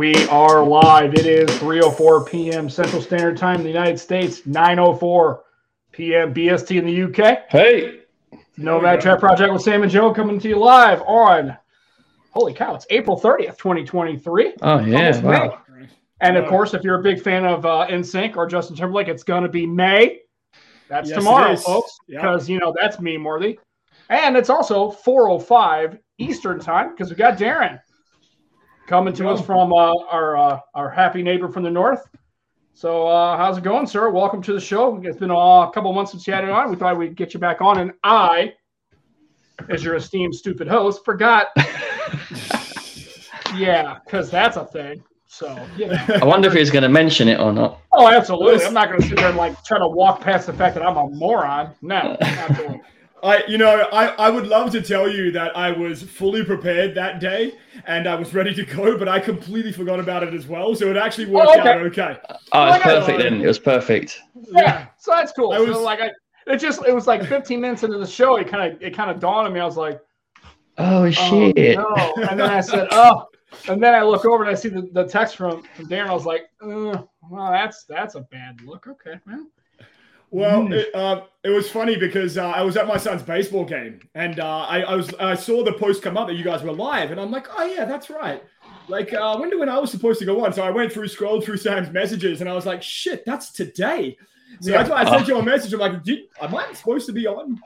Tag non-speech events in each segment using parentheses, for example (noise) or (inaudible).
We are live. It is 3:04 p.m. Central Standard Time in the United States, 9:04 p.m. BST in the UK. Hey, Nomad Tech Project with Sam and Joe coming to you live on. Holy cow! It's April 30th, 2023. oh yeah, Almost May. wow. And of course, if you're a big fan of uh, NSYNC or Justin Timberlake, it's going to be May. That's Yes, it tomorrow, is. folks, Yep. because you know that's meme worthy. And it's also 4:05 Eastern time because we got Darren coming to us from uh, our uh, our happy neighbor from the north. So uh, how's it going, sir? Welcome to the show. It's been uh, a couple months since you had it on. We thought we'd get you back on, and I, as your esteemed stupid host, forgot. (laughs) yeah, because that's a thing. So you know. I wonder if he's going to mention it or not. Oh, absolutely. I'm not going to sit there and like try to walk past the fact that I'm a moron. No, absolutely. I, you know, I, I would love to tell you that I was fully prepared that day and I was ready to go, but I completely forgot about it as well. So it actually worked Oh, okay. out okay. Oh, Well, it's got- perfect then. It was perfect. Yeah, so that's cool. I so was- like I, it just it was like 15 minutes into the show. It kind of it kind of dawned on me. I was like, Oh oh, shit! no. And then I said, oh. And then I look over and I see the, the text from, from Darren. I was like, uh, well, that's that's a bad look. Okay, man. Well, Mm. it, uh, it was funny because uh, I was at my son's baseball game and uh, I, I was I saw the post come up that you guys were live, and I'm like, oh yeah, that's right. Like, uh, when when I was supposed to go on, so I went through, scrolled through Sam's messages, and I was like, shit, that's today. So Yeah. that's why I sent you a message. I'm like, am I supposed to be on?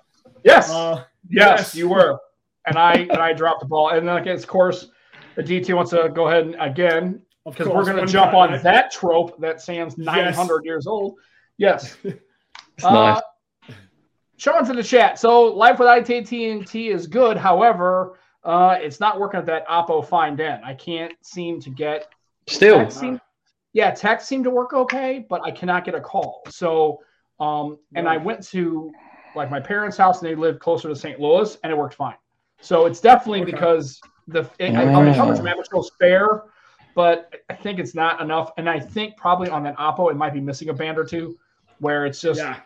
Yes, Uh, yes, yes. you were. And I and I dropped the ball. And then like, of course, the DT wants to go ahead and again because we're going to jump on that trope that Sam's 900 years old. Yes. (laughs) It's nice. Sean's in the chat. So life with AT&T is good. However, uh, it's not working at that Oppo Find N. I can't seem to get Still, text seem, yeah, text seemed to work okay, but I cannot get a call. So, um, and I went to like my parents' house and they live closer to St. Louis and it worked fine. So it's definitely Okay. because the it, I, on the coverage Ah. map it shows fair, but I think it's not enough. And I think probably on that Oppo it might be missing a band or two, where it's just Yeah.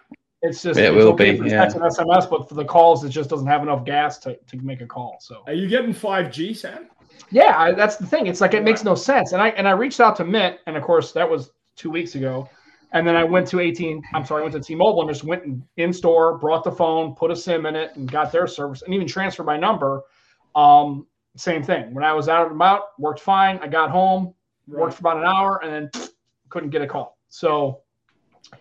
it's just It it's will okay be, for yeah. text and SMS, but for the calls it just doesn't have enough gas to, to make a call. So Are you getting 5G, Sam? yeah, I, that's the thing. It's like it makes no sense. And I and I reached out to Mint, and of course that was two weeks ago. And then I went to 18. I'm sorry, I went to T-Mobile and just went in, in store, brought the phone, put a SIM in it, and got their service, and even transferred my number. Um, same thing. When I was out and about, worked fine. I got home, worked for about an hour, and then couldn't get a call. So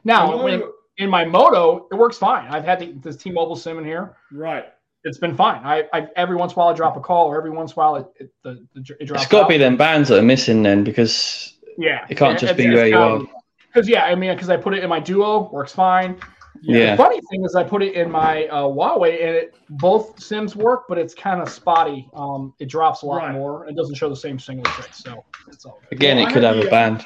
now when, in my Moto, it works fine. I've had the, this T-Mobile SIM in here right. it's been fine. I, I every once in a while I drop a call, or every once in a while it, it the, the it drops. it's got to be them bands that are missing then because Yeah, it can't just be it's where you gotta are. Because yeah, I mean, because I put it in my Duo, works fine. Yeah. The funny thing is, I put it in my uh, Huawei, and it both Sims work, but it's kind of spotty. Um, it drops a lot Right. more. It doesn't show the same single trick, so it's all good. Again, Well, it I could had have the, a uh, band.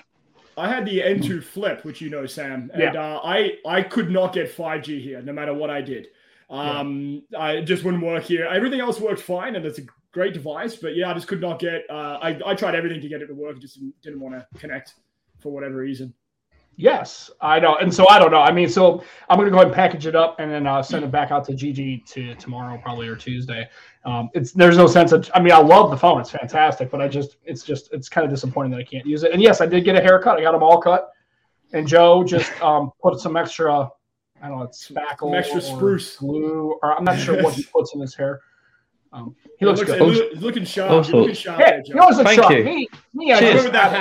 I had the N2 Flip, which you know, Sam, and uh, I I could not get 5G here, no matter what I did. Um, I it just wouldn't work here. Everything else worked fine, and it's a great device. But yeah, I just could not get. Uh, I I tried everything to get it to work, just didn't, didn't want to connect for whatever reason. Yes, I know, and so I don't know. I mean, so I'm going to go ahead and package it up and then uh, send it back out to Gigi to tomorrow, probably or Tuesday. Um, it's there's no sense of. I mean, I love the phone; it's fantastic, but I just it's just it's kind of disappointing that I can't use it. And yes, I did get a haircut; I got them all cut. And Joe just um, put some extra, I don't know, it's spackle, Some extra spruce. glue, or I'm not sure what he puts in his hair. Um, he looks looks, good. it look- it's looking sharp. Also- You're looking sharp Yeah, he Joe. always looks Thank sharp. you. Me, me, I Cheers. just, Remember that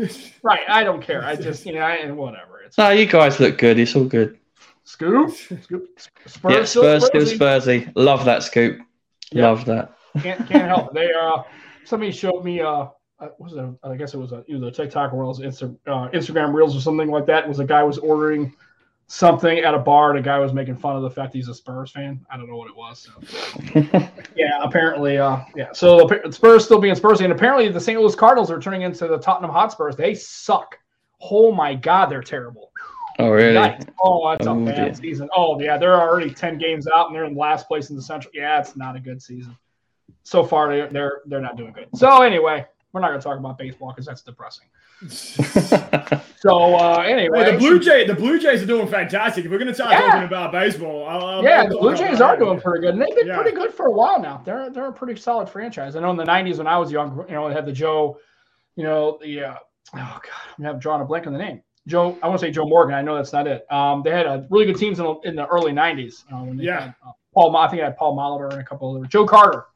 hat. (laughs) right. I don't care. I just, you know, I, whatever. It's No, you guys look good. It's all good. Scoop, scoop, Spurs, yeah, still Spurs still Spursy. Spursy. Love that scoop. Yeah. Love that. Can't can't help it. They uh, somebody showed me uh, uh, was it? I guess it was a either a TikTok or else Insta, uh, Instagram Reels or something like that. It was a guy was ordering something at a bar. and a guy was making fun of the fact he's a Spurs fan. I don't know what it was. So. (laughs) yeah, apparently, uh, yeah. So Spurs still being Spursy, and apparently the St. Louis Cardinals are turning into the Tottenham Hotspurs. They suck. Oh my God, they're terrible. oh, really? Yikes. Oh, that's a Oh, bad dear. season. Oh, yeah, they're already ten games out and they're in last place in the Central. Yeah, it's not a good season. So far, they're they're, they're not doing good. So anyway, we're not going to talk about baseball because that's depressing. So uh, anyway, Hey, the Blue Jay, the Blue Jays are doing fantastic. If we're going to start Yeah. talking about baseball, I'll, I'll, yeah, the Blue Jays are doing pretty good, and they've been Yeah. pretty good for a while now. They're they're a pretty solid franchise. I know in the '90s when I was young, you know, they had the Joe you know, the uh, oh god, I'm have drawn a blank on the name. Joe, I want to say Joe Morgan. I know that's not it. Um, they had a really good teams in, the- in the early '90s. Uh, when they Yeah. had, uh, Paul, I think I had Paul Molitor and a couple of Joe Carter.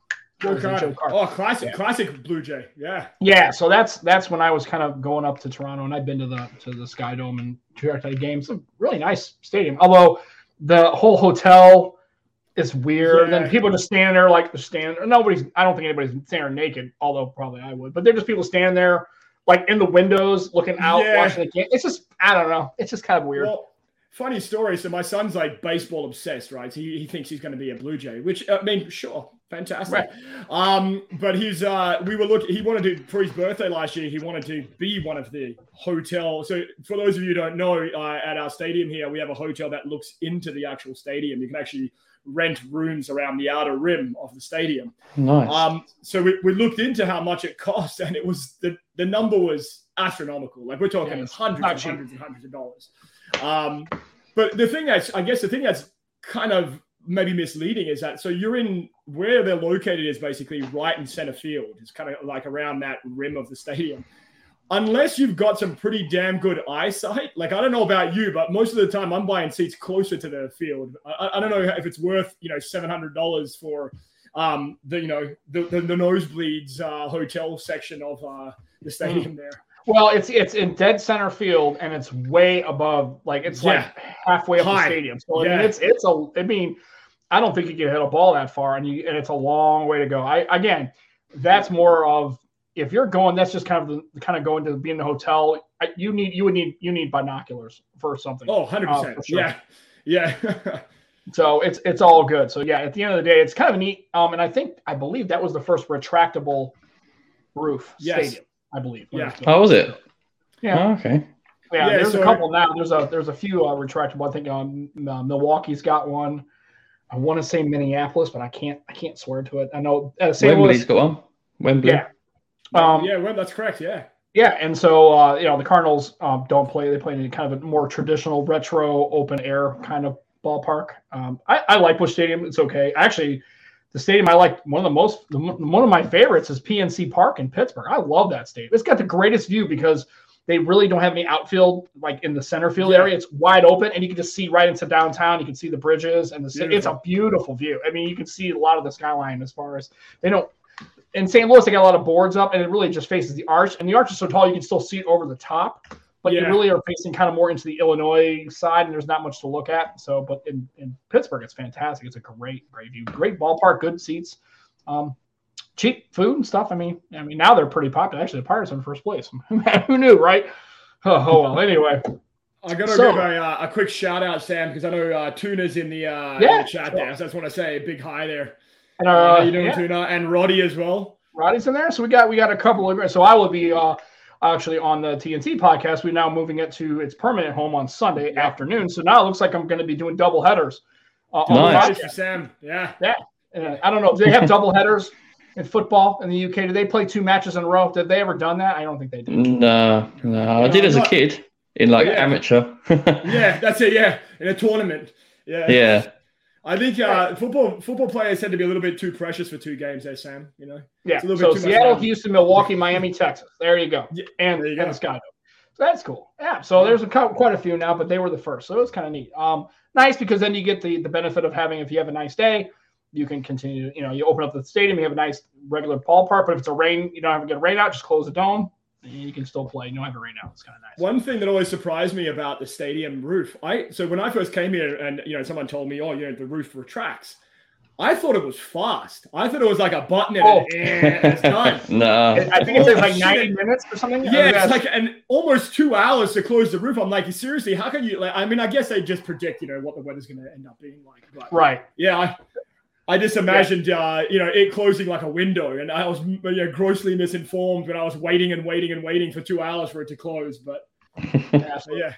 Oh, Joe Carter. Joe Carter. Oh, classic, Yeah. classic Blue Jay. Yeah. Yeah, so that's that's when I was kind of going up to Toronto, and I've been to the to the Sky Dome and to games. A really nice stadium, although the whole hotel is weird. Yeah. And people just standing there like they're standing. Nobody's. I don't think anybody's standing there naked, although probably I would. But they're just people standing there, like in the windows, looking out, Yeah. watching the game. It's just I don't know. It's just kind of weird. Well, funny story. So my son's like baseball obsessed, right? He, he thinks he's going to be a Blue Jay, which I mean, sure, fantastic. Right. Um, but he's uh, we were looking. He wanted to for his birthday last year. He wanted to be one of the hotel. So for those of you who don't know, uh, at our stadium here, we have a hotel that looks into the actual stadium. You can actually rent rooms around the outer rim of the stadium. Nice. Um, so we, we looked into how much it cost, and it was the, the number was astronomical. Like we're talking it's hundreds and hundreds and hundreds of dollars. Um, but the thing that's, I guess, the thing that's kind of maybe misleading is that so you're in where they're located is basically right in center field. It's kind of like around that rim of the stadium. Unless you've got some pretty damn good eyesight, like I don't know about you, but most of the time I'm buying seats closer to the field. I, I don't know if it's worth you know seven hundred dollars for um, the you know the the, the nosebleeds uh, hotel section of uh, the stadium there. Well, it's it's in dead center field, and it's way above, like it's like halfway up High. the stadium. So I mean, it's it's a. I mean, I don't think you can hit a ball that far, and you and it's a long way to go. I again, that's more of if you're going. That's just kind of the kind of going to be in the hotel. I, you need you would need you need binoculars for something. Oh, 100 Oh, percent. sure. Yeah, yeah. (laughs) So it's it's all good. So yeah, at the end of the day, it's kind of neat. Um, and I think I believe that was the first retractable roof Yes. stadium. I believe. Yeah. How was it? Yeah. Oh, okay. Yeah, Yeah, there's so- a couple now. There's a there's a few uh, retractable. I think um, uh, Milwaukee's got one. I want to say Minneapolis, but I can't I can't swear to it. I know uh, St. Wembley's Louis. got one. Wembley. Yeah. Um, yeah, well, that's correct. Yeah. Yeah, and so uh, you know the Cardinals um, don't play. They play in kind of a more traditional retro open air kind of ballpark. Um, I, I like Busch Stadium. It's okay. Actually, the stadium I like one of the most the, one of my favorites is PNC Park in Pittsburgh. I love that stadium. It's got the greatest view because they really don't have any outfield like in the center field Yeah. area. It's wide open and you can just see right into downtown. You can see the bridges and the city. It's a beautiful view. I mean, you can see a lot of the skyline as far as they don't in St. Louis, they got a lot of boards up, and it really just faces the arch. And the arch is so tall, you can still see it over the top. But you really are facing kind of more into the Illinois side, and there's not much to look at. So, but in, in Pittsburgh, it's fantastic. It's a great, great view, great ballpark, good seats, um, cheap food and stuff. I mean, I mean, now they're pretty popular. Actually, the Pirates are in first place. (laughs) Who knew, right? Oh, oh, well. (laughs) Anyway, I gotta So- give a, uh, a quick shout out, Sam, because I know uh, Tuna's in the, uh, in Yeah, the chat sure. there. So I just want to say a big hi there. and Uh, how you doing, yeah. Tuna? And Roddy as well. Roddy's in there. So we got we got a couple of so I will be uh actually on the TNT podcast. We're now moving it to its permanent home on Sunday Yeah. afternoon. So now it looks like I'm going to be doing double headers. Uh, on the Nice. Nice podcast. Sam. Yeah. Uh, I don't know. Do they have double headers in football in the UK? Do they play two matches in a row? Did they ever done that? I don't think they did. No, no. I did No, as a kid in like Yeah. amateur. (laughs) Yeah, that's it. Yeah, in a tournament. Yeah. yeah. I think uh, football football players tend to be a little bit too precious for two games there, Sam. You know. Yeah. It's a little So bit too Seattle, fun. Houston, Milwaukee, Miami, Texas. There you go. Yeah, And, there you and go. the Sky So that's cool. Yeah. So there's a, quite a few now, but they were the first. So it was kind of neat. Um, nice because then you get the the benefit of having if you have a nice day, you can continue. You know, you open up the stadium, you have a nice regular ballpark. But if it's a rain, you don't have to get a rain out. Just close the dome, and you can still play. You don't have a rain out. It's kind of nice. One thing that always surprised me about the stadium roof, I so when I first came here and you know someone told me, oh, you know, the roof retracts. I thought it was fast. I thought it was like a button and, Oh. and it's done. (laughs) no. I think it's takes like Oh, 90 minutes or something. Yeah, oh, That's- it's like and almost two hours to close the roof. I'm like, seriously, how can you? Like, I mean, I guess they just predict, you know, what the weather's going to end up being like. But right. yeah, I, I just imagined, uh, you know, it closing like a window, and I was you know, grossly misinformed when I was waiting and waiting and waiting for two hours for it to close. But Absolutely. (laughs)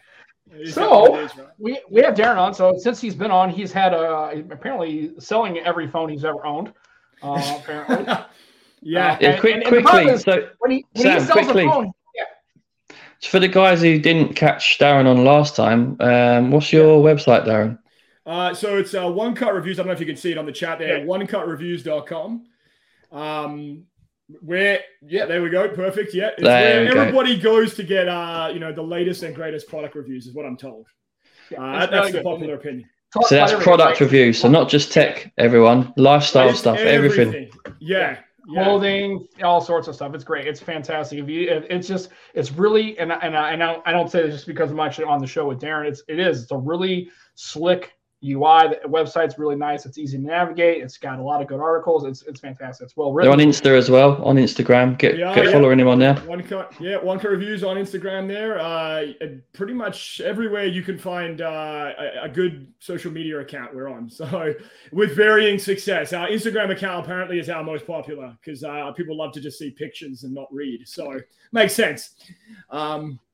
yeah. So- what right? We we have Darren on. So since he's been on, he's had uh apparently selling every phone he's ever owned. Uh, apparently. (laughs) yeah, Uh, Yeah, And- quick, and- and quickly. is- So, when he when Sam, he sells quickly. a phone, for the guys who didn't catch Darren on last time, um, what's your website, Darren? Uh, so it's uh, One Cut Reviews. I don't know if you can see it on the chat there. Yeah. OneCutReviews.com. Um, Where yeah, there we go. Perfect. Yeah, it's There where we go. everybody goes to get uh, you know, the latest and greatest product reviews is what I'm told. Yeah, Uh, it's that's the good. popular opinion. Talk So that's product reviews. So not just tech, everyone. Lifestyle It's stuff, everything. Yeah. yeah. clothing, all sorts of stuff. It's great. It's fantastic. If you, it- it's just, it's really, and and I, and I, I don't say this just because I'm actually on the show with Darren. It's, it is. It's a really slick UI. The website's really nice. It's easy to navigate. It's got a lot of good articles. It's, it's fantastic. It's well written. They're on Insta as well. On Instagram, get Yeah, get yeah. following him on there. One cut, yeah, one cut reviews on Instagram there. Uh, and pretty much everywhere you can find uh, a, a good social media account we're on. (laughs) So with varying success, our Instagram account apparently is our most popular because uh, people love to just see pictures and not read. So makes sense. Um, I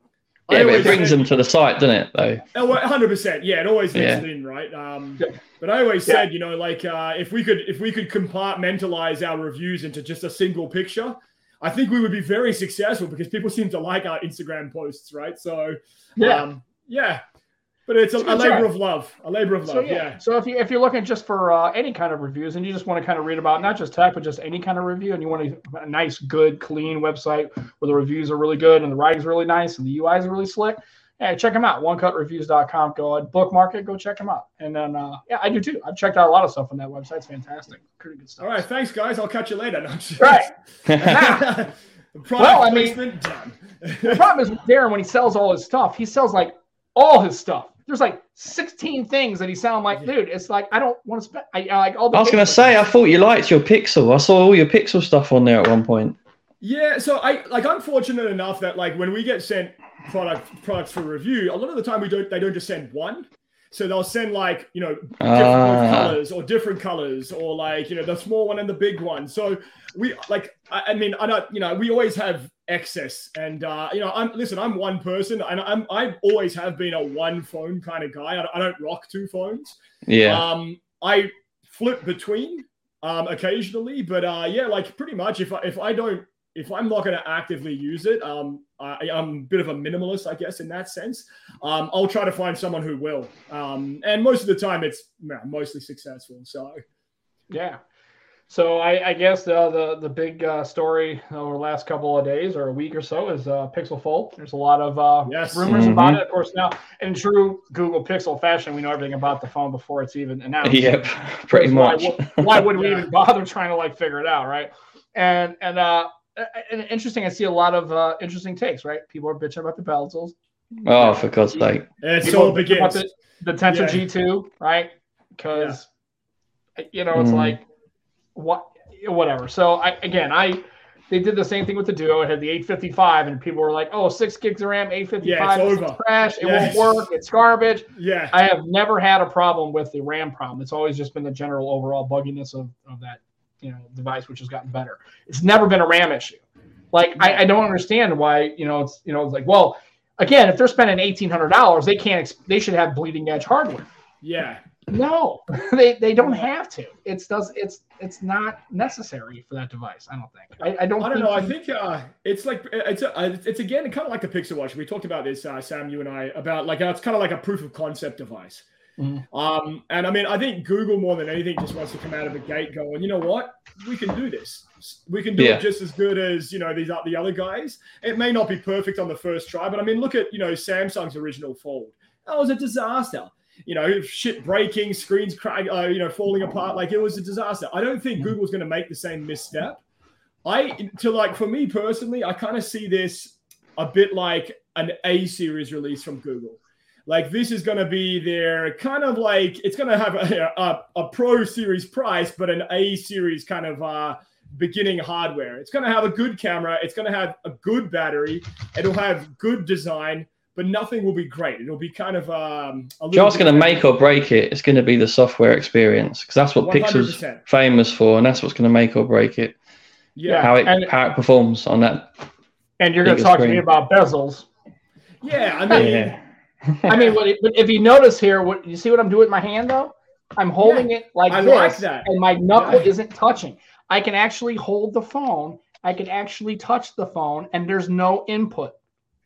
Yeah, but it always brings say- them to the site, doesn't it? Though. Oh, 100%. Yeah, it always Yeah. it in, right? Um, but I always Yeah. said, you know, like uh, if we could if we could compartmentalize our reviews into just a single picture, I think we would be very successful because people seem to like our Instagram posts, right? So Yeah. um, yeah. But it's a, a labor try. of love. A labor of love. So yeah. yeah. So if you if you're looking just for uh, any kind of reviews and you just want to kind of read about not just tech but just any kind of review and you want a, a nice, good, clean website where the reviews are really good and the writing's really nice and the UI is really slick, yeah, check them out. OneCutReviews.com. Go and bookmark it. Go check them out. And then uh, yeah, I do too. I've checked out a lot of stuff on that website. It's fantastic. Pretty good stuff. All right. Thanks, guys. I'll catch you later. No, Right. (laughs) Well, I mean- done. The problem is with Darren when he sells all his stuff, he sells like all his stuff. There's like 16 things that he sound like, dude. It's like I don't want to spend. I, I like all the. I was going to say, I thought you liked your Pixel. I saw all your Pixel stuff on there at one point. Yeah, so I like I'm fortunate enough that like when we get sent product products for review, a lot of the time we don't they don't just send one. So they'll send like, you know, different Ah. colors or different colors or like, you know, the small one and the big one. So we like I, I mean, I don't, you know, we always have excess and uh, you know, I'm listen, I'm one person and I'm I always have been a one phone kind of guy. I, don't- I don't rock two phones. Yeah. Um, I flip between um, occasionally, but uh, yeah, like pretty much if I, if I don't if I'm not going to actively use it, um, I, I'm a bit of a minimalist, I guess, in that sense. Um, I'll try to find someone who will, um, and most of the time it's mostly successful. So Yeah. So I, I guess the the, the big uh, story over the last couple of days or a week or so is uh, Pixel Fold. There's a lot of uh, Yes. rumors Mhm. about it. Of course, now in true Google Pixel fashion, we know everything about the phone before it's even announced. (laughs) yep. Pretty Why much. would- Why, would we Yeah. (laughs) even bother trying to like figure it out, right? And and uh, and interesting. I see a lot of uh, interesting takes. Right, people are bitching about the bezels. Oh, for God's sake. it's People all are bitching about begins. The, the Tensor Yeah. G2, right? Because you know it's Mm. like what whatever. So I again I they did the same thing with the Duo. It had the 855, and people were like, "Oh, six gigs of RAM, 855, Yeah, it's over. trash. It Yes. won't work. It's garbage." Yeah, I have never had a problem with the RAM problem. It's always just been the general overall bugginess of, of that you know device, which has gotten better. It's never been a RAM issue. Like I, I don't understand why you know it's you know it's like well again if they're spending eighteen hundred dollars they can't they should have bleeding edge hardware. Yeah. No, (laughs) they they don't have to. It's does it's it's not necessary for that device. I don't think. I, I don't. I don't know. I think uh, it's like it's a, it's again kind of like the Pixel Watch. We talked about this, uh, Sam, you and I, about like uh, it's kind of like a proof of concept device. Mhm. Um, and I mean, I think Google more than anything just wants to come out of the gate going, you know what, we can do this. We can do Yeah. it just as good as you know these the other guys. It may not be perfect on the first try, but I mean, look at you know Samsung's original Fold. That was a disaster. You know, shit breaking, screens crack, uh, you know, falling apart. Like it was a disaster. I don't think Mhm. Google's going to make the same misstep. I to like for me personally, I kind of see this a bit like an A series release from Google. Like this is going to be their kind of like it's going to have a, a, a Pro series price, but an A series kind of uh, beginning hardware. It's going to have a good camera. It's going to have a good battery. It'll have good design, but nothing will be great. It'll be kind of um, a little Just going to make or break it. It's going to be the software experience because that's what Pixel's 100%. famous for, and that's what's going to make or break it. Yeah, How it and- how it performs on that. and you're going to bigger talk to me about bezels. yeah. I mean, Yeah. I mean, what, but if you notice here, what you see what I'm doing with my hand though? I'm holding it like I this, like that. and my knuckle Yeah. isn't touching. I can actually hold the phone. I can actually touch the phone, and there's no input.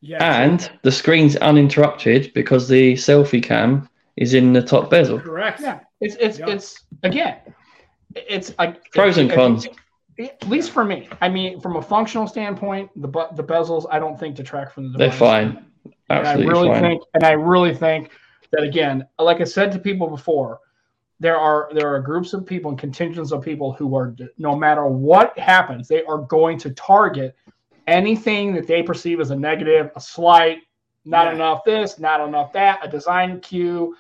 Yeah, and the screen's uninterrupted because the selfie cam is in the top bezel. correct. Yeah, it's it's Yeah. it's again, it's like Pros and cons. At least for me. I mean, from a functional standpoint, the the bezels I don't think detract from the device. They're fine. Absolutely and I really fine. think, and I really think that again, like I said to people before, there are there are groups of people and contingents of people who are no matter what happens, they are going to target anything that they perceive as a negative, a slight, not yeah. enough this, not enough that, a design cue.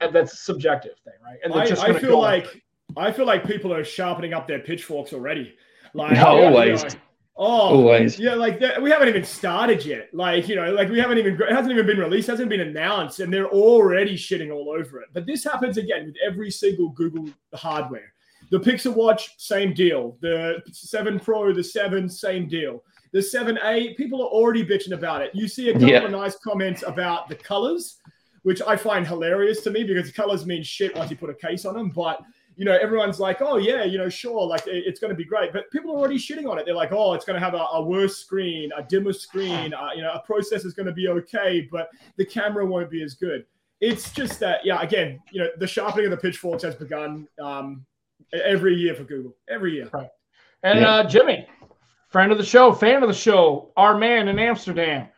That's a subjective thing, right? And I, I feel like I feel like people are sharpening up their pitchforks already. Like always. Know, Oh, always. Yeah, like we haven't even started yet. Like you know, like we haven't even it hasn't even been released, hasn't been announced, and they're already shitting all over it. But this happens again with every single Google hardware. The Pixel Watch, same deal. The Seven Pro, the Seven, same deal. The 7A, people are already bitching about it. You see a couple yeah. of nice comments about the colors, which I find hilarious to me because colors mean shit once you put a case on them. But you know, everyone's like, oh yeah, you know, sure, like it's going to be great, but people are already shitting on it. They're like, oh, it's going to have a, a, worse screen, a dimmer screen, uh, you know, a process is going to be okay, but the camera won't be as good. It's just that, yeah, again, you know, the sharpening of the pitchforks has begun um, every year for Google, every year. Right. And yeah. uh, Jimmy, friend of the show, fan of the show, our man in Amsterdam.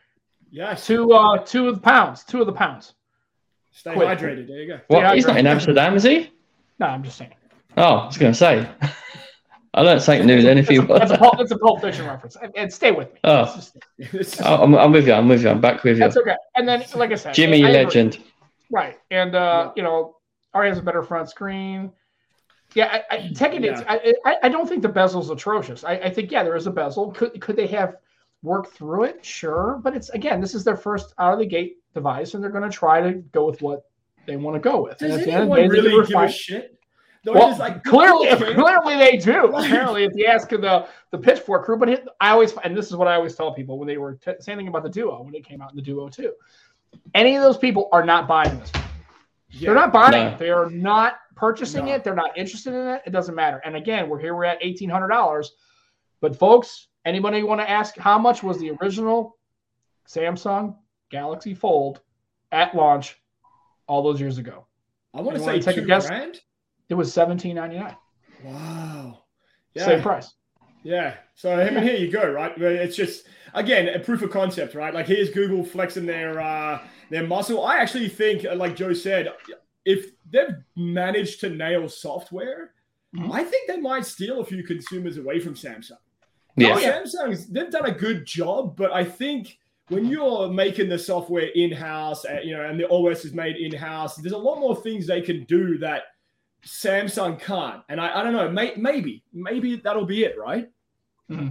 Yes. Two, uh, two of the pounds, two of the pounds. Stay Quick. hydrated. There you go. What? He's not in Amsterdam, is he? No, I'm just saying. Oh, I was going to say. (laughs) I learned something new then. If you that's a, pulp, that's a Pulp Fiction reference, and, and stay with me. Oh, just, (laughs) I'm, I'm with you. I'm with you. I'm back with you. That's okay. And then, like I said, Jimmy I, Legend. Right, and uh, you know, already has a better front screen. Yeah, I, I (clears throat) taking yeah. it. I, I don't think the bezel's atrocious. I, I think yeah, there is a bezel. Could could they have worked through it? Sure, but it's again, this is their first out of the gate device, and they're going to try to go with what they want to go with. Does anyone really give a shit? well, like, clearly, clearly they do. (laughs) Apparently, if you ask the the Pitchfork crew, but it, I always and this is what I always tell people when they were t- saying about the Duo when it came out in the Duo too. Any of those people are not buying this. Yeah. They're not buying no. it. They are not purchasing no. it. They're not interested in it. It doesn't matter. And again, we're here. We're at eighteen hundred dollars. But folks, anybody want to ask how much was the original Samsung Galaxy Fold at launch all those years ago? I want to say take two a guess. grand. It was seventeen ninety nine. Wow. Yeah. Same price. Yeah. So I mean, here you go, right? It's just again a proof of concept, right? Like here's Google flexing their uh, their muscle. I actually think, uh, like Joe said, if they've managed to nail software, mm-hmm. I think they might steal a few consumers away from Samsung. Yeah. Samsung's they've done a good job, but I think when you're making the software in house, uh, you know, and the OS is made in house, there's a lot more things they can do that Samsung can't. And I, I don't know, may, maybe, maybe that'll be it, right? Mm-hmm.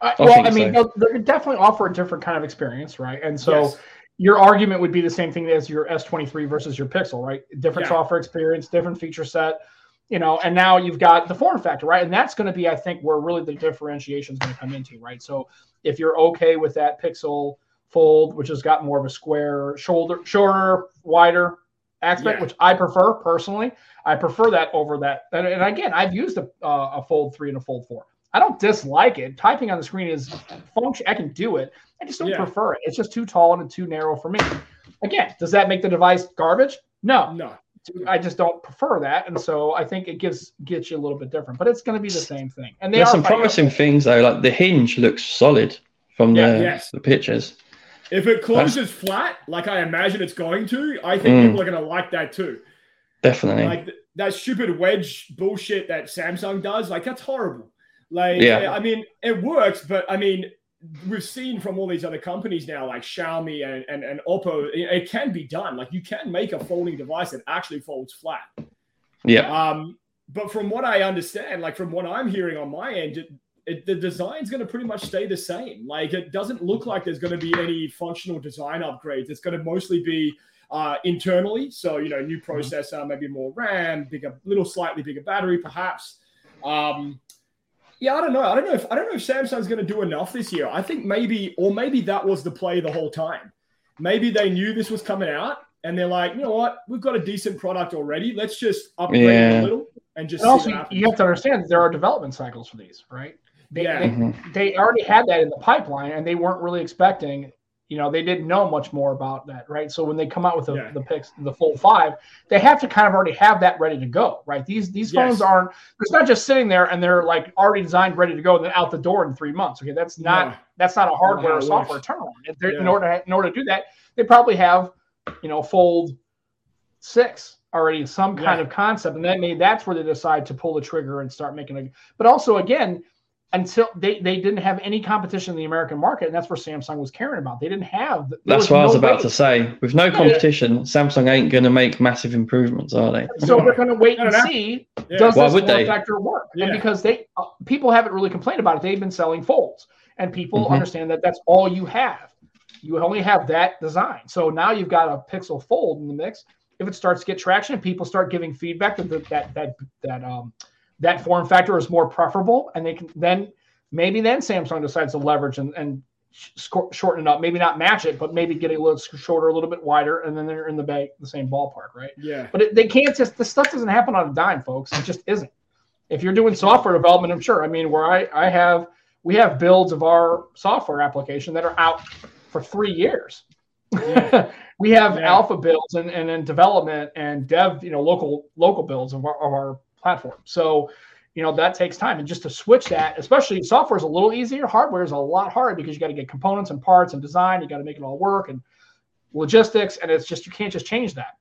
Uh, well, I mean, so. they'll, they'll, definitely offer a different kind of experience, right? And so yes. your argument would be the same thing as your S23 versus your Pixel, right? Different yeah. software experience, different feature set, you know, and now you've got the form factor, right? And that's going to be, I think, where really the differentiation is going to come into, right? So if you're okay with that Pixel Fold, which has got more of a square shoulder, shorter, wider aspect, yeah. which I prefer personally. I prefer that over that. And, and again, I've used a, uh, a Fold 3 and a Fold 4. I don't dislike it. Typing on the screen is function. I can do it. I just don't yeah. prefer it. It's just too tall and too narrow for me. Again, does that make the device garbage? No. No. I just don't prefer that, and so I think it gives gets you a little bit different, but it's going to be the same thing. And there's some promising things though, like the hinge looks solid from yeah, the yes. the pictures. If it closes That's... flat, like I imagine it's going to, I think mm. people are going to like that too. Definitely. Like that stupid wedge bullshit that Samsung does, like that's horrible. Like, yeah. I mean, it works, but I mean, we've seen from all these other companies now, like Xiaomi and, and, and Oppo, it, it can be done. Like, you can make a folding device that actually folds flat. Yeah. Um, but from what I understand, like from what I'm hearing on my end, it, it, the design's going to pretty much stay the same. Like it doesn't look like there's going to be any functional design upgrades. It's going to mostly be uh, internally. So you know, new mm-hmm. processor, maybe more RAM, bigger, little slightly bigger battery, perhaps. Um, yeah, I don't know. I don't know if I don't know if Samsung's going to do enough this year. I think maybe, or maybe that was the play the whole time. Maybe they knew this was coming out, and they're like, you know what, we've got a decent product already. Let's just upgrade yeah. a little and just. And also, you have to understand there are development cycles for these, right? They, yeah. they, mm-hmm. they already had that in the pipeline and they weren't really expecting You know, they didn't know much more about that, right? So when they come out with the, Yeah. the picks, the Fold Five, they have to kind of already have that ready to go, right? These these Yes. phones aren't. It's not just sitting there and they're like already designed, ready to go, and then out the door in three months. Okay, that's not No. that's not a hardware or software turnaround. They're- In Yeah. order in order to do that, they probably have, you know, Fold Six already some kind Yeah. of concept, and then maybe that's where they decide to pull the trigger and start making a. But also, again, until they they didn't have any competition in the American market, and that's where Samsung was caring about. They didn't have. That's what I was about way. to say. With no competition, Samsung ain't going to make massive improvements, are they? So we're going to wait and no, no. see Yeah. does Why this would form they? factor work? And because they uh, people haven't really complained about it, they've been selling folds, and people Mhm. understand that that's all you have. You only have that design. So now you've got a Pixel Fold in the mix. If it starts to get traction, and people start giving feedback that that that that, that um that form factor is more preferable, and they can then maybe then Samsung decides to leverage and and shorten it up, maybe not match it, but maybe get it a little shorter, a little bit wider, and then they're in the ba- the same ballpark, right? Yeah. But it, they can't just this stuff doesn't happen on a dime, folks. It just isn't. If you're doing software development, I'm sure. I mean, where I I have we have builds of our software application that are out for three years. (laughs) we have Yeah. alpha builds and, and then development and dev, you know, local local builds of our, of our platform. So, you know, that takes time. And just to switch that, especially software is a little easier. Hardware is a lot harder because you got to get components and parts and design. You got to make it all work and logistics. And it's just you can't just change that.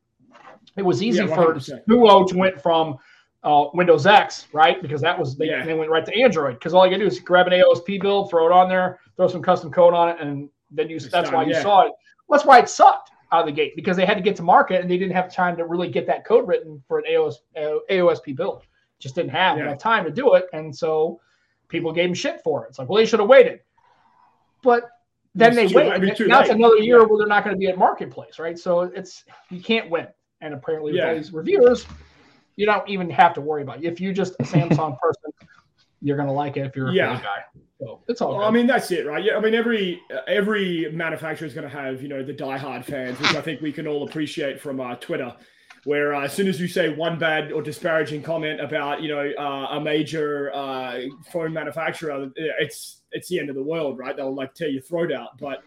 It was easy Yeah, for Duo to went from uh, Windows X, right? Because that was they, Yeah. they went right to Android. Because all you gotta do is grab an AOSP build, throw it on there, throw some custom code on it, and then you. It's that's done, why you yeah. saw it. That's why it sucked out of the gate because they had to get to market and they didn't have time to really get that code written for an AOS, AOSP build. Just didn't have Yeah. enough time to do it, and so people gave them shit for it. It's like, well, they should have waited. But then It's they too wait. late- it's too Now it's another year Yeah. where they're not going to be at marketplace, right? So it's you can't win. And apparently, with Yeah. all these reviewers, you don't even have to worry about it. If you're just a Samsung (laughs) person, you're going to like it if you're a Yeah. Guy. So it's all Well. I mean, that's it, right? Yeah, I mean, every every manufacturer is going to have you know the diehard fans, which I think we can all appreciate from uh, Twitter. Where uh, as soon as you say one bad or disparaging comment about you know uh, a major uh, phone manufacturer, it's it's the end of the world, right? They'll like tear your throat out. But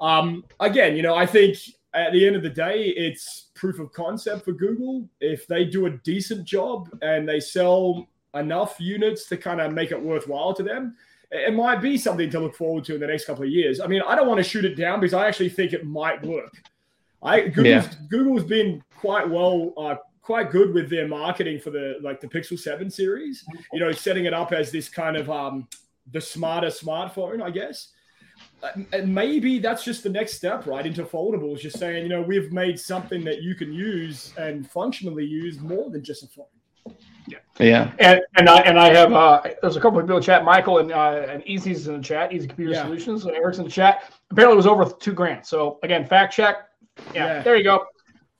um, again, you know, I think at the end of the day, it's proof of concept for Google. If they do a decent job and they sell enough units to kind of make it worthwhile to them, it might be something to look forward to in the next couple of years. I mean, I don't want to shoot it down because I actually think it might work. I Google's, Yeah. Google's been quite well, uh, quite good with their marketing for the like the Pixel Seven series. You know, setting it up as this kind of um, the smarter smartphone, I guess. Uh, And maybe that's just the next step, right, into foldables. Just saying, you know, we've made something that you can use and functionally use more than just a phone. Yeah. Yeah. And and I and I have uh, there's a couple of people in the chat. Michael and uh, and Easy's in the chat. Easy Computer Yeah. Solutions. Eric's in the chat. Apparently, it was over two grand. So again, fact check. Yeah, Yeah. there you go.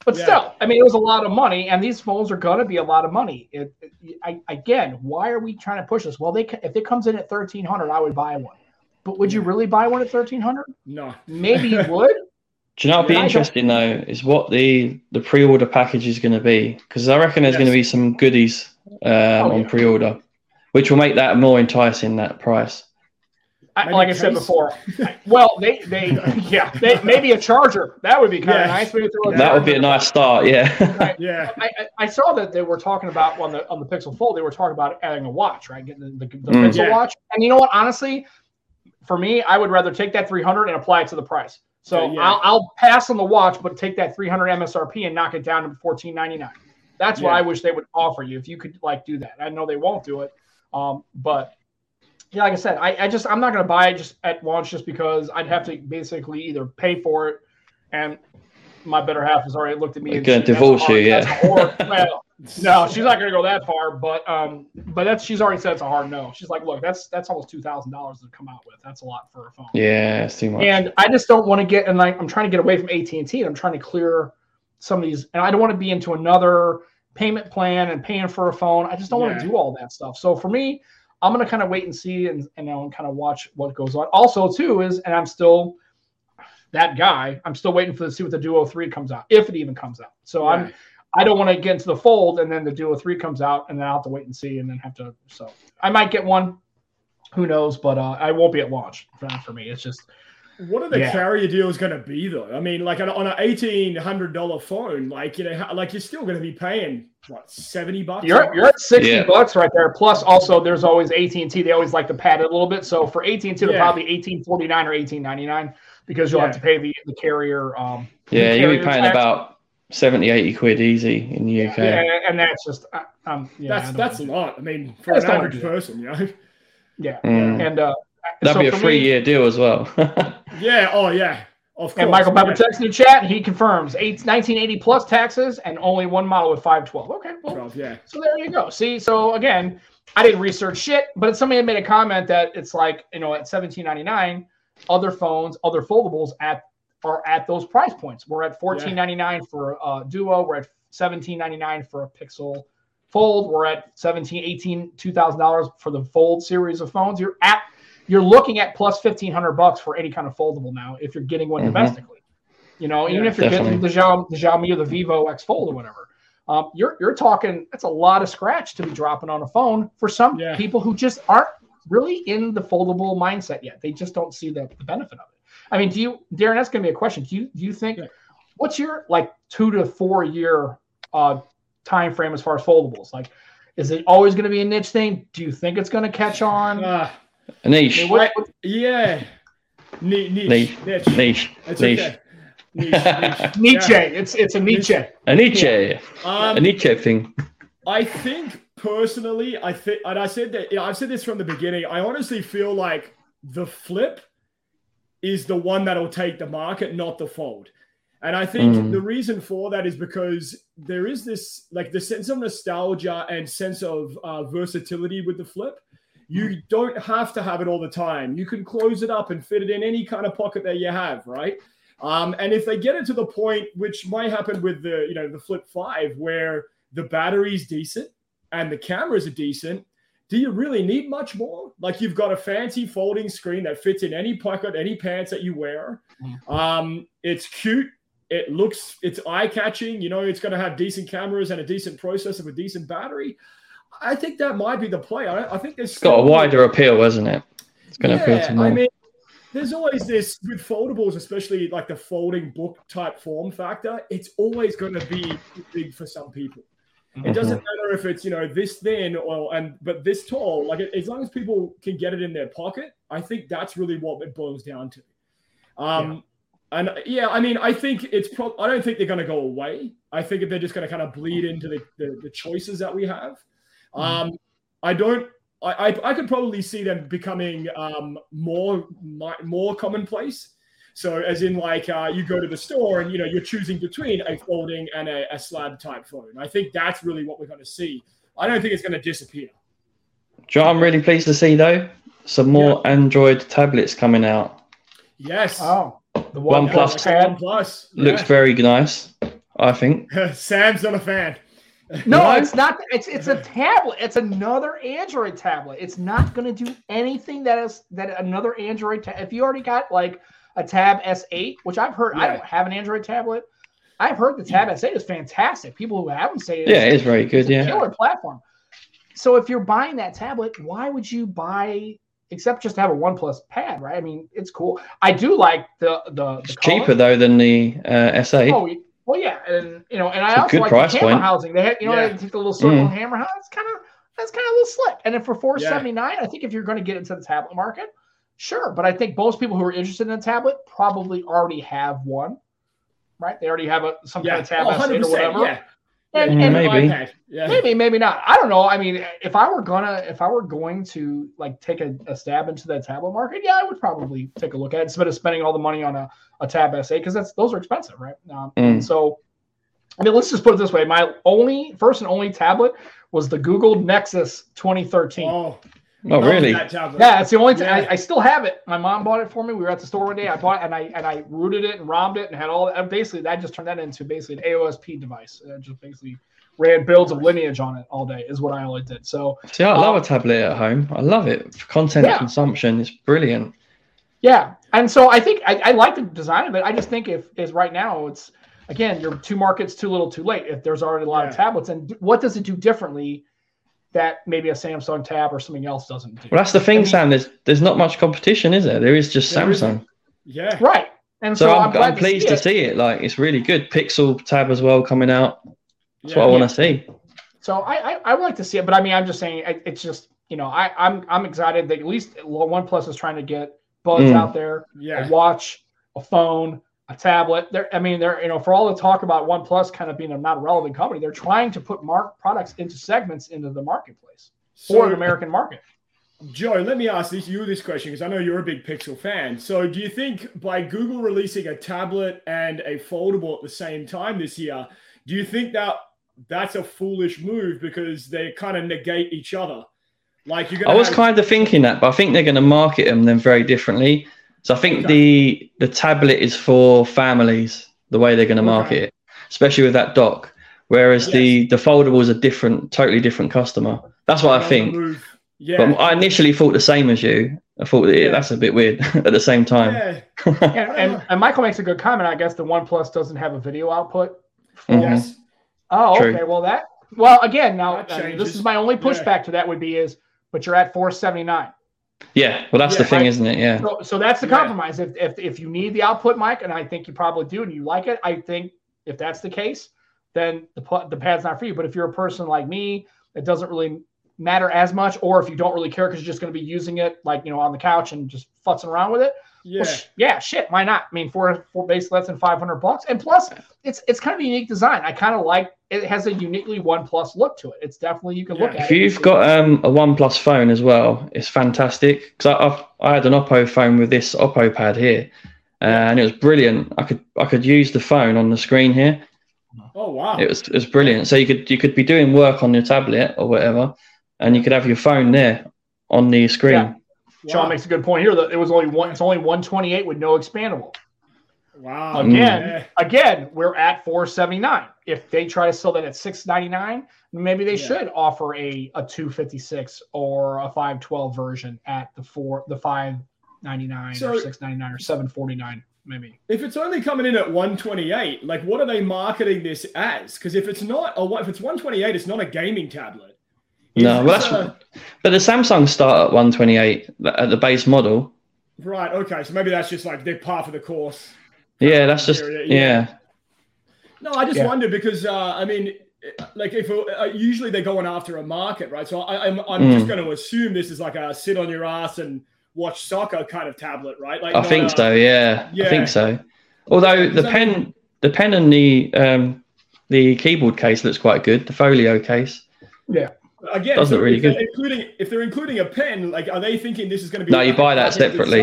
But Yeah. still, I mean, it was a lot of money, and these phones are going to be a lot of money. It, it- I, again, why are we trying to push this? Well, they if it comes in at thirteen hundred, I would buy one. But would you really buy one at thirteen hundred? No. Maybe you (laughs) would. Do you know what'd be Yeah, I don't- interesting though is what the the pre-order package is going to be because I reckon there's Yes. going to be some goodies um, Oh, on yeah. pre-order, which will make that more enticing that price. I, like I said before, I- well, they they yeah, they, maybe a charger that would be kind of Yeah. nice. Maybe throw a That would be a nice start. Yeah. Right. Yeah. I, I- I saw that they were talking about on the on the Pixel Fold. They were talking about adding a watch, right? Getting the, the, the Mm. Pixel Yeah. watch. And you know what? Honestly, for me, I would rather take that 300 and apply it to the price. So Yeah, yeah. I'll, I'll pass on the watch, but take that 300 MSRP and knock it down to 14.99. That's what I wish they would offer you if you could like do that. I know they won't do it, um, but yeah, like I said, I, I just I'm not gonna buy it just at launch just because I'd have to basically either pay for it, and my better half has already looked at me They're and gonna divorce you, yeah." hard- well, (laughs) no, she's not gonna go that far, but um, but that's she's already said it's a hard no. She's like, look, that's that's almost two thousand dollars to come out with. That's a lot for a phone. yeah, it's too much. And I just don't want to get, and like, I'm trying to get away from AT and T. I'm trying to clear some of these, and I don't want to be into another payment plan and paying for a phone. I just don't want to do all that stuff. So for me, I'm gonna kind of wait and see, and and kind of watch what goes on. Also, too, is and I'm still that guy. I'm still waiting for to see what the Duo Three comes out, if it even comes out. So I'm. I don't want to get into the fold, and then the Duo Three comes out, and then I'll have to wait and see, and then have to. So I might get one, who knows? But uh, I won't be at launch for, for me. It's just what are the Yeah. carrier deals going to be though? I mean, like on, on an eighteen hundred dollar phone, like you know, like you're still going to be paying what seventy bucks. You're, you're at 60 Yeah. bucks right there. Plus, also, there's always AT&T. They always like to pad it a little bit. So for AT&T, it'll Yeah. probably 1849 or 1899 because you'll have to pay the, the carrier. Um, Yeah, the you'll be paying tax. about 70, 80 quid easy in the UK. Yeah, and that's just, uh, um, yeah, I that's don't that's a lot. I mean, for I an average person, you know. yeah. Mm. And uh, That'd so be a for three me- year deal as well. (laughs) Yeah. Oh yeah. Of course. And Michael yeah. Texts in the chat. He confirms eight, 1980 plus taxes and only one model with 512. Okay, well, 12, yeah. So there you go. See, so again, I didn't research shit, but somebody had made a comment that it's like you know at seventeen ninety nine, other phones, other foldables at are at those price points. We're at fourteen ninety nine for a uh, Duo. We're at seventeen ninety nine for a Pixel Fold. We're at 17 18 two thousand dollars for the Fold series of phones. You're at you're looking at plus fifteen hundred bucks for any kind of foldable now if you're getting one Mhm. domestically. You know, even Yeah, if you're definitely. getting the Xiaomi, the Xiaomi or the Vivo X Fold or whatever um, you're you're talking that's a lot of scratch to be dropping on a phone for some Yeah. people who just aren't really in the foldable mindset yet. They just don't see the, the benefit of it. I mean, do you, Darren? That's going to be a question. Do you do you think Yeah. what's your like two to four year uh, time frame as far as foldables? Like, is it always going to be a niche thing? Do you think it's going to catch on? I a niche. mean, what, what- yeah. Ni- niche. Niche. Niche. Niche. It's Niche. okay. Niche. (laughs) niche. Nietzsche. Yeah. It's it's a Nietzsche. A Nietzsche. A Um, Nietzsche thing. I think personally, I think, and I said that, you know, I've said this from the beginning. I honestly feel like the flip is the one that'll take the market, not the fold. And I think Mm. the reason for that is because there is this like the sense of nostalgia and sense of uh, versatility with the flip. You don't have to have it all the time. You can close it up and fit it in any kind of pocket that you have, right? Um, and if they get it to the point, which might happen with the you know the Flip Five, where the battery's decent and the cameras are decent, do you really need much more? Like you've got a fancy folding screen that fits in any pocket, any pants that you wear. Um, it's cute. It looks, it's eye catching. You know, it's going to have decent cameras and a decent processor with decent battery. I think that might be the play. I, I think there's It's got a wider appeal, hasn't it? It's going to appeal to more. I mean, there's always this with foldables, especially like the folding book type form factor. It's always going to be big for some people. It doesn't matter if it's you know this thin or and but this tall. Like as long as people can get it in their pocket, I think that's really what it boils down to. Um, and yeah, I mean, I think it's. Pro- I don't think they're going to go away. I think if they're just going to kind of bleed into the, the the choices that we have. Um, I don't. I, I, I could probably see them becoming um, more mi- more commonplace. So, as in, like uh, you go to the store and you know you're choosing between a folding and a, a slab type phone. I think that's really what we're going to see. I don't think it's going to disappear. Do you know I'm really pleased to see though? Some more Android tablets coming out. Yes, Oh, the One one plus plus like. One plus Looks Yeah. very nice, I think. (laughs) Sam's not a fan. No, No? it's not. It's it's a tablet. It's another Android tablet. It's not going to do anything that is that another Android. Ta- if you already got like a Tab S8, which I've heard, I don't have an Android tablet. I've heard the Tab S8 is fantastic. People who haven't say it's Yeah, it is very good. it's a Yeah. killer platform. So if you're buying that tablet, why would you buy except just to have a OnePlus pad, right? I mean, it's cool. I do like the the, the It's color. cheaper though than the uh, S8. Oh, well, yeah, and you know, and I It's a also like price the hammer point. housing. They had, you know, Yeah. they take the little circle Mm. hammer house. It's kind of that's kind of a little slick. And then for four seventy nine, I think if you're going to get into the tablet market, sure. But I think most people who are interested in a tablet probably already have one, right? They already have a some Yeah, kind of tablet oh, or whatever. Yeah, And, Mm, and maybe. iPad. Yeah. maybe, maybe not. I don't know. I mean, if I were gonna, if I were going to like take a, a stab into that tablet market, yeah, I would probably take a look at it instead of spending all the money on a, a Tab S8 because that's those are expensive, right? Um, Mm. So, I mean, let's just put it this way: my only first and only tablet was the Google Nexus 2013. Oh, Oh, love really? That. Yeah, it's the only. thing. Yeah. I, I still have it. My mom bought it for me. We were at the store one day. I bought it and I and I rooted it and ROMmed it and had all. And basically, that just turned that into basically an AOSP device. It just basically ran builds of lineage on it all day. Is what I always did. So See, I love Um, a tablet at home. I love it for content Yeah. consumption. It's brilliant. yeah, and so I think I, I like the design of it. I just think if is right now it's again you're two markets too little too late. If there's already a lot of tablets, and d- what does it do differently that maybe a Samsung tab or something else doesn't do? Well, that's the thing, I mean- Sam. There's there's not much competition, is there? There is just There Samsung. isn't. Yeah. Right. And So, so, I'm, glad I'm pleased to it. see it. Like it's really good. Pixel tab as well coming out. That's Yeah. what I want to see. So I, I I would like to see it, but I mean, I'm just saying it- it's just you know I I'm I'm excited that at least OnePlus is trying to get buds Mm. out there, Yeah. a watch, a phone, a tablet. They're I mean they're you know for all the talk about OnePlus kind of being a not relevant company, they're trying to put mark products into segments into the marketplace for the American market. Joe, let me ask this, you this question because I know you're a big Pixel fan. So, do you think by Google releasing a tablet and a foldable at the same time this year, do you think that that's a foolish move because they kind of negate each other? Like you're. I was have- kind of thinking that, but I think they're going to market them then very differently. So I think the the tablet is for families, the way they're going to market Okay. it, especially with that dock. Whereas the the foldable is a different, totally different customer. That's what I think. Yeah. But I initially thought the same as you. I thought that Yeah. that's a bit weird (laughs) at the same time. yeah. (laughs) And, and, and Michael makes a good comment. I guess the OnePlus doesn't have a video output. Mhm. Yes. Oh, True. okay. Well, that well again now That uh, this is my only Yeah. pushback to that would be is, but you're at 479. Yeah, well, that's the thing, I- isn't it? Yeah. So, so that's the Yeah. compromise. If, if if you need the output mic, and I think you probably do, and you like it, I think if that's the case, then the the pad's not for you. But if you're a person like me it doesn't really matter as much, or if you don't really care because you're just going to be using it like you know on the couch and just futzing around with it, Yeah. well, sh- yeah, shit, why not? I mean, for for basically less than 500 bucks, and plus it's it's kind of a unique design. I kind of like it has a uniquely One Plus look to it. It's definitely you can look at If it. you've see- got um, a OnePlus phone as well, it's fantastic. Because I, I've, I had an Oppo phone with this Oppo pad here, uh, and it was brilliant. I could I could use the phone on the screen here. Oh wow. It was it was brilliant. So you could you could be doing work on your tablet or whatever, and you could have your phone there on the screen. Yeah. Sean Wow. makes a good point here that it was only one. It's only 128 with no expandable. Wow. Again, Yeah. again, we're at 479. If they try to sell that at 699, maybe they Yeah. should offer a, a 256 or a 512 version at the four the 599 So- or 699 or 749 maybe. If it's only coming in at 128, like what are they marketing this as? Because if it's not a if it's 128, it's not a gaming tablet. No, well, that's a- but the Samsung start at 128 at the base model. right. Okay, so maybe that's just like they're par for the course. Yeah, that's just Yeah, yeah. yeah. No, I just Yeah. wonder because uh, I mean, like if uh, usually they're going after a market, right? So I, I'm I'm Mm. just going to assume this is like a sit on your ass and watch soccer kind of tablet, right? Like I think a- so. Yeah, Yeah. I think so. Although the pen, mean- the pen and the um, the keyboard case looks quite good. The folio case. Again, Does so really good. including if they're including a pen, like are they thinking this is going to be? No, you like a buy that separately.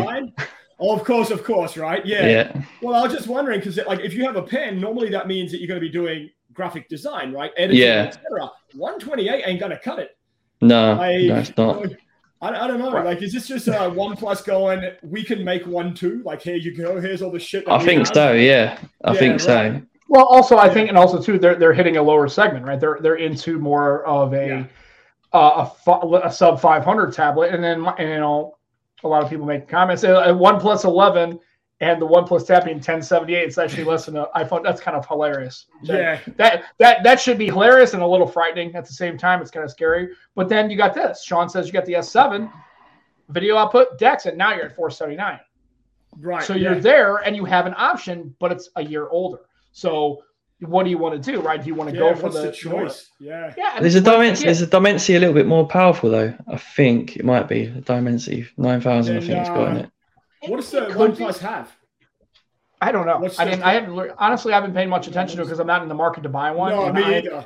Oh, of course, of course, right? Yeah. Yeah. Well, I was just wondering because like if you have a pen, normally that means that you're going to be doing graphic design, right? Editing, Yeah. etc. 128 ain't going to cut it. No, I, no, it's not. I, I don't know. Like, is this just uh, one plus going? We can make one too. Like, here you go. Here's all the shit. that I think have. so. Yeah, I Yeah, think so. Well, also I think, and also too, they're they're hitting a lower segment, right? They're they're into more of a Yeah. Uh, a, a sub 500 tablet, and then and, you know a lot of people make comments. Uh, uh, One Plus 11 and the One Plus Tapping 1078. It's actually less than an iPhone. That's kind of hilarious. That- Yeah. that that that should be hilarious and a little frightening at the same time. It's kind of scary. But then you got this. Sean says you got the S7 video output Dex, and now you're at 479. Right. So yeah. you're there and you have an option, but it's a year older. So what do you want to do, right? Do you want to Yeah, go for the, the choice? Yeah. Yeah, There's a but Dimensity. again, There's a Dimensity a little bit more powerful though. I think it might be the Dimensity 9000. I Then, think it's got in uh, it. What does the could One be. Plus have? I don't know. what's I the- didn't. I haven't lear- honestly. I haven't paid much attention to it because I'm not in the market to buy one. No, and me I- either.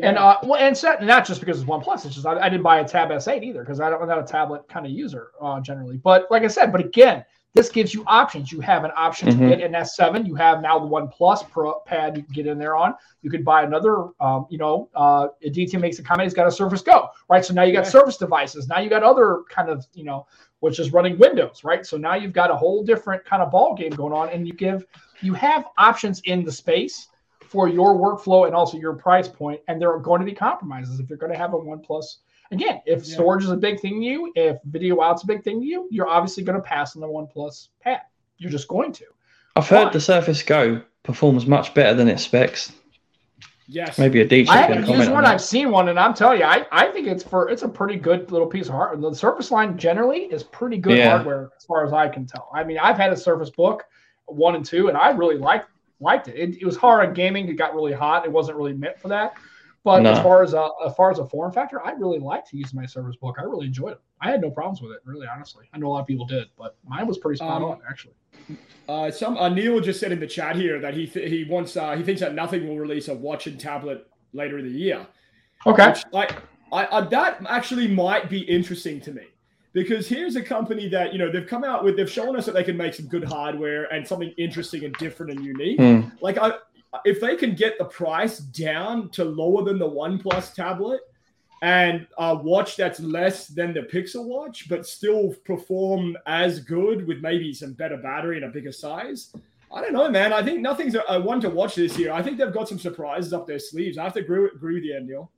And Yeah. uh, well, and so, not just because it's one plus. It's just I, I didn't buy a Tab S8 either because I don't, I'm not a tablet kind of user uh, generally. But like I said, but again, this gives you options. You have an option Mhm. to get an S7. You have now the One Plus Pro pad you can get in there on. You could buy another. Um, you know, uh, DT makes a comment. He's got a Surface Go, right? So now you got Yeah. Surface devices. Now you got other kind of you know, which is running Windows, right? So now you've got a whole different kind of ball game going on, and you give you have options in the space for your workflow and also your price point, and there are going to be compromises if you're going to have a one plus. Again, if Yeah. storage is a big thing to you, if video out's a big thing to you, you're obviously going to pass on the one plus pad. You're just going to. I've heard why? the Surface Go performs much better than its specs. Yes. Maybe a DJ. I haven't used one. that. I've seen one, and I'm telling you, I, I think it's for it's a pretty good little piece of hardware. The Surface line generally is pretty good Yeah. hardware as far as I can tell. I mean, I've had a Surface Book one and two, and I really liked liked it. It, it was hard on gaming. It got really hot. It wasn't really meant for that. But No. as far as a, as far as a form factor, I really liked to use my Surface Book. I really enjoyed it. I had no problems with it, really, honestly. I know a lot of people did, but mine was pretty spot Um, on, actually. Uh, some uh, Neil just said in the chat here that he th- he wants uh, he thinks that nothing will release a watch and tablet later in the year. Okay. Which, like, I, I that actually might be interesting to me because here's a company that you know they've come out with they've shown us that they can make some good hardware and something interesting and different and unique. Hmm. Like, I if they can get the price down to lower than the OnePlus tablet and a watch that's less than the Pixel watch, but still perform as good with maybe some better battery and a bigger size. I don't know, man. I think nothing's a, a one to watch this year. I think they've got some surprises up their sleeves. I have to agree, agree with you, Neil.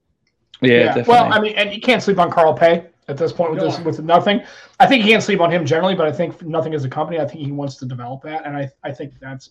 Yeah, definitely. Well, I mean, and you can't sleep on Carl Pei at this point with No. this with nothing. I think you can't sleep on him generally, but I think nothing as a company. I think he wants to develop that, and I I think that's.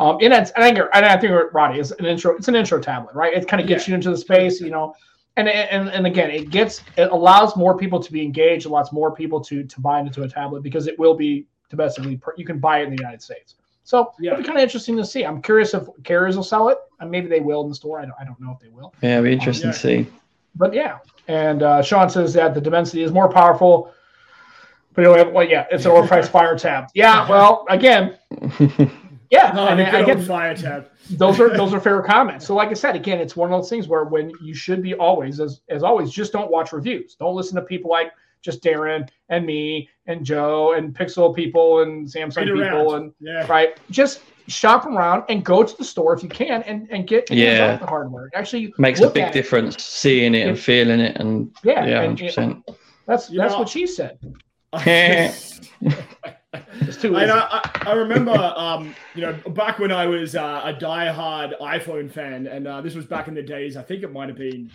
Um, and, it's, and I think, and I think Roddy is an intro. It's an intro tablet, right? It kind of gets Yeah. you into the space, you know, and, and and again, it gets it allows more people to be engaged, allows more people to to buy into a tablet because it will be domestically. Per, you can buy it in the United States. So Yeah. it'll be kind of interesting to see. I'm curious if carriers will sell it, and maybe they will in the store. I don't, I don't know if they will. yeah, it'll be interesting yeah. to see. But yeah, and uh, Sean says that the Dimensity is more powerful. But anyway, well, yeah, it's an overpriced fire tab. Yeah, well, again, (laughs) yeah, Oh, and the good again, old fire tab. those are those are fair comments. So, like I said, again, it's one of those things where when you should be always, as as always, just don't watch reviews. Don't listen to people like just Darren and me and Joe and Pixel people and Samsung Read people around. and Yeah. right. Just shop around and go to the store if you can and and get hands Yeah. on with the hardware. Actually, Makes a big at it. difference seeing it and feeling it, and Yeah, yeah, and- hundred percent. That's You that's know- what she said. (laughs) (laughs) I, It's too I, easy. I, I remember, um, you know, back when I was uh, a diehard iPhone fan, and uh, this was back in the days. I think it might have been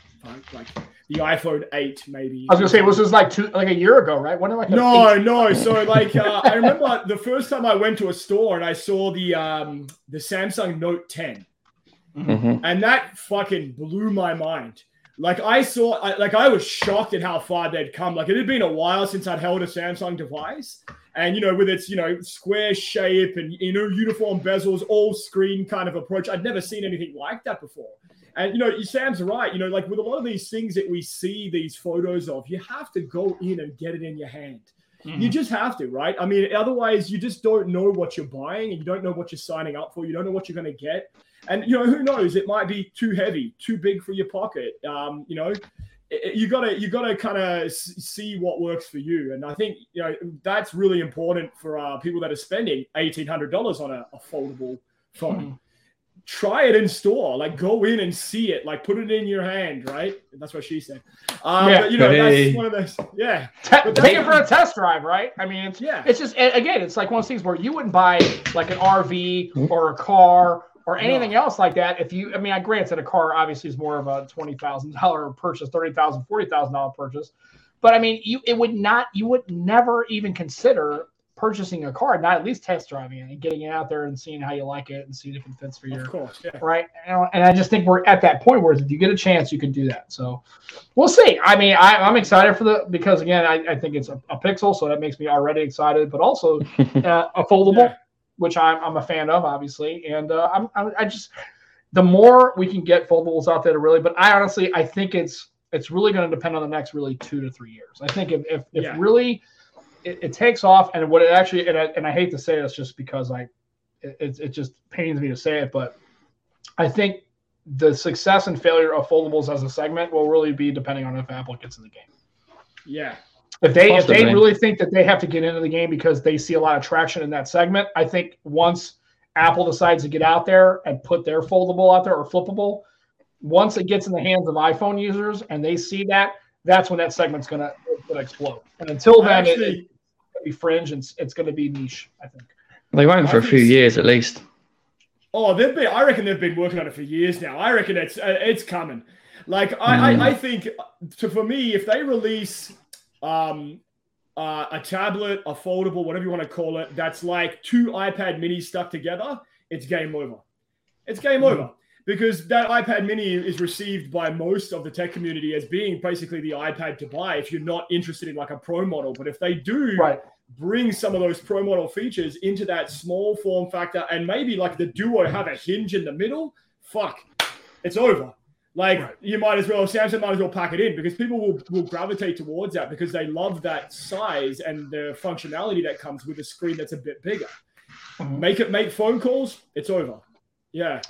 like the iPhone eight, maybe. I was gonna say, was this like two, like a year ago, right? When like a No, eight- no. So like, uh, I remember the first time I went to a store and I saw the um, the Samsung Note 10, hmm and that fucking blew my mind. Like I saw, I, like I was shocked at how far they'd come. Like it had been a while since I'd held a Samsung device, and you know, with its you know square shape and you know uniform bezels, all screen kind of approach, I'd never seen anything like that before. And you know, Sam's right. You know, like with a lot of these things that we see these photos of, you have to go in and get it in your hand. You just have to, right? I mean, otherwise, you just don't know what you're buying and you don't know what you're signing up for. You don't know what you're going to get. And, you know, who knows? It might be too heavy, too big for your pocket. Um, you know, it- you gotta you gotta kind of see what works for you and i think you know that's really important for uh, people that are spending $1800 on a, a foldable phone Mhm. try it in store like go in and see it like put it in your hand right that's what she said um, Yeah. but, you know Hey. that's one of those yeah Te- But take it for a test drive, right? I mean, it's yeah it's just again, it's like one of those things where you wouldn't buy like an RV or a car or anything else like that if you. I mean, I granted a car obviously is more of a twenty thousand dollar purchase, thirty thousand, forty thousand dollar purchase, but I mean, you it would not, you would never even consider purchasing a car, not at least test driving it and getting it out there and seeing how you like it and seeing if it fits for your of course yeah right? And I just think we're at that point where if you get a chance, you can do that. So we'll see. I mean, I, I'm excited for the because again, I, I think it's a, a Pixel, so that makes me already excited. But also (laughs) uh, a foldable, Yeah. Which I'm I'm a fan of, obviously. And uh, I'm, I'm I just the more we can get foldables out there to really, but I honestly I think it's it's really going to depend on the next really two to three years. I think if if, if Yeah. really it, it takes off, and what it actually and I, and I hate to say this just because I it, it, it just pains me to say it, but I think the success and failure of foldables as a segment will really be depending on if Apple gets in the game. yeah If they if they really think that they have to get into the game because they see a lot of traction in that segment, I think once Apple decides to get out there and put their foldable out there or flippable, once it gets in the hands of iPhone users and they see that, that's when that segment's gonna, gonna explode. And until I then, it- actually- it's gonna be fringe and it's, it's gonna be niche. I think. They won't for I a think few years at least. Oh, they've been. I reckon they've been working on it for years now. I reckon it's uh, it's coming. Like I, Mm. I, I think, so for me, if they release um, uh, a tablet, a foldable, whatever you want to call it, that's like two iPad Minis stuck together, it's game over. It's game Mhm. over because that iPad mini is received by most of the tech community as being basically the iPad to buy if you're not interested in like a pro model. But if they do Right. bring some of those pro model features into that small form factor and maybe like the Duo have a hinge in the middle, fuck, it's over. Like Right. you might as well, Samsung might as well pack it in because people will, will gravitate towards that because they love that size and the functionality that comes with a screen that's a bit bigger. Mhm. Make it make phone calls, it's over. Yeah.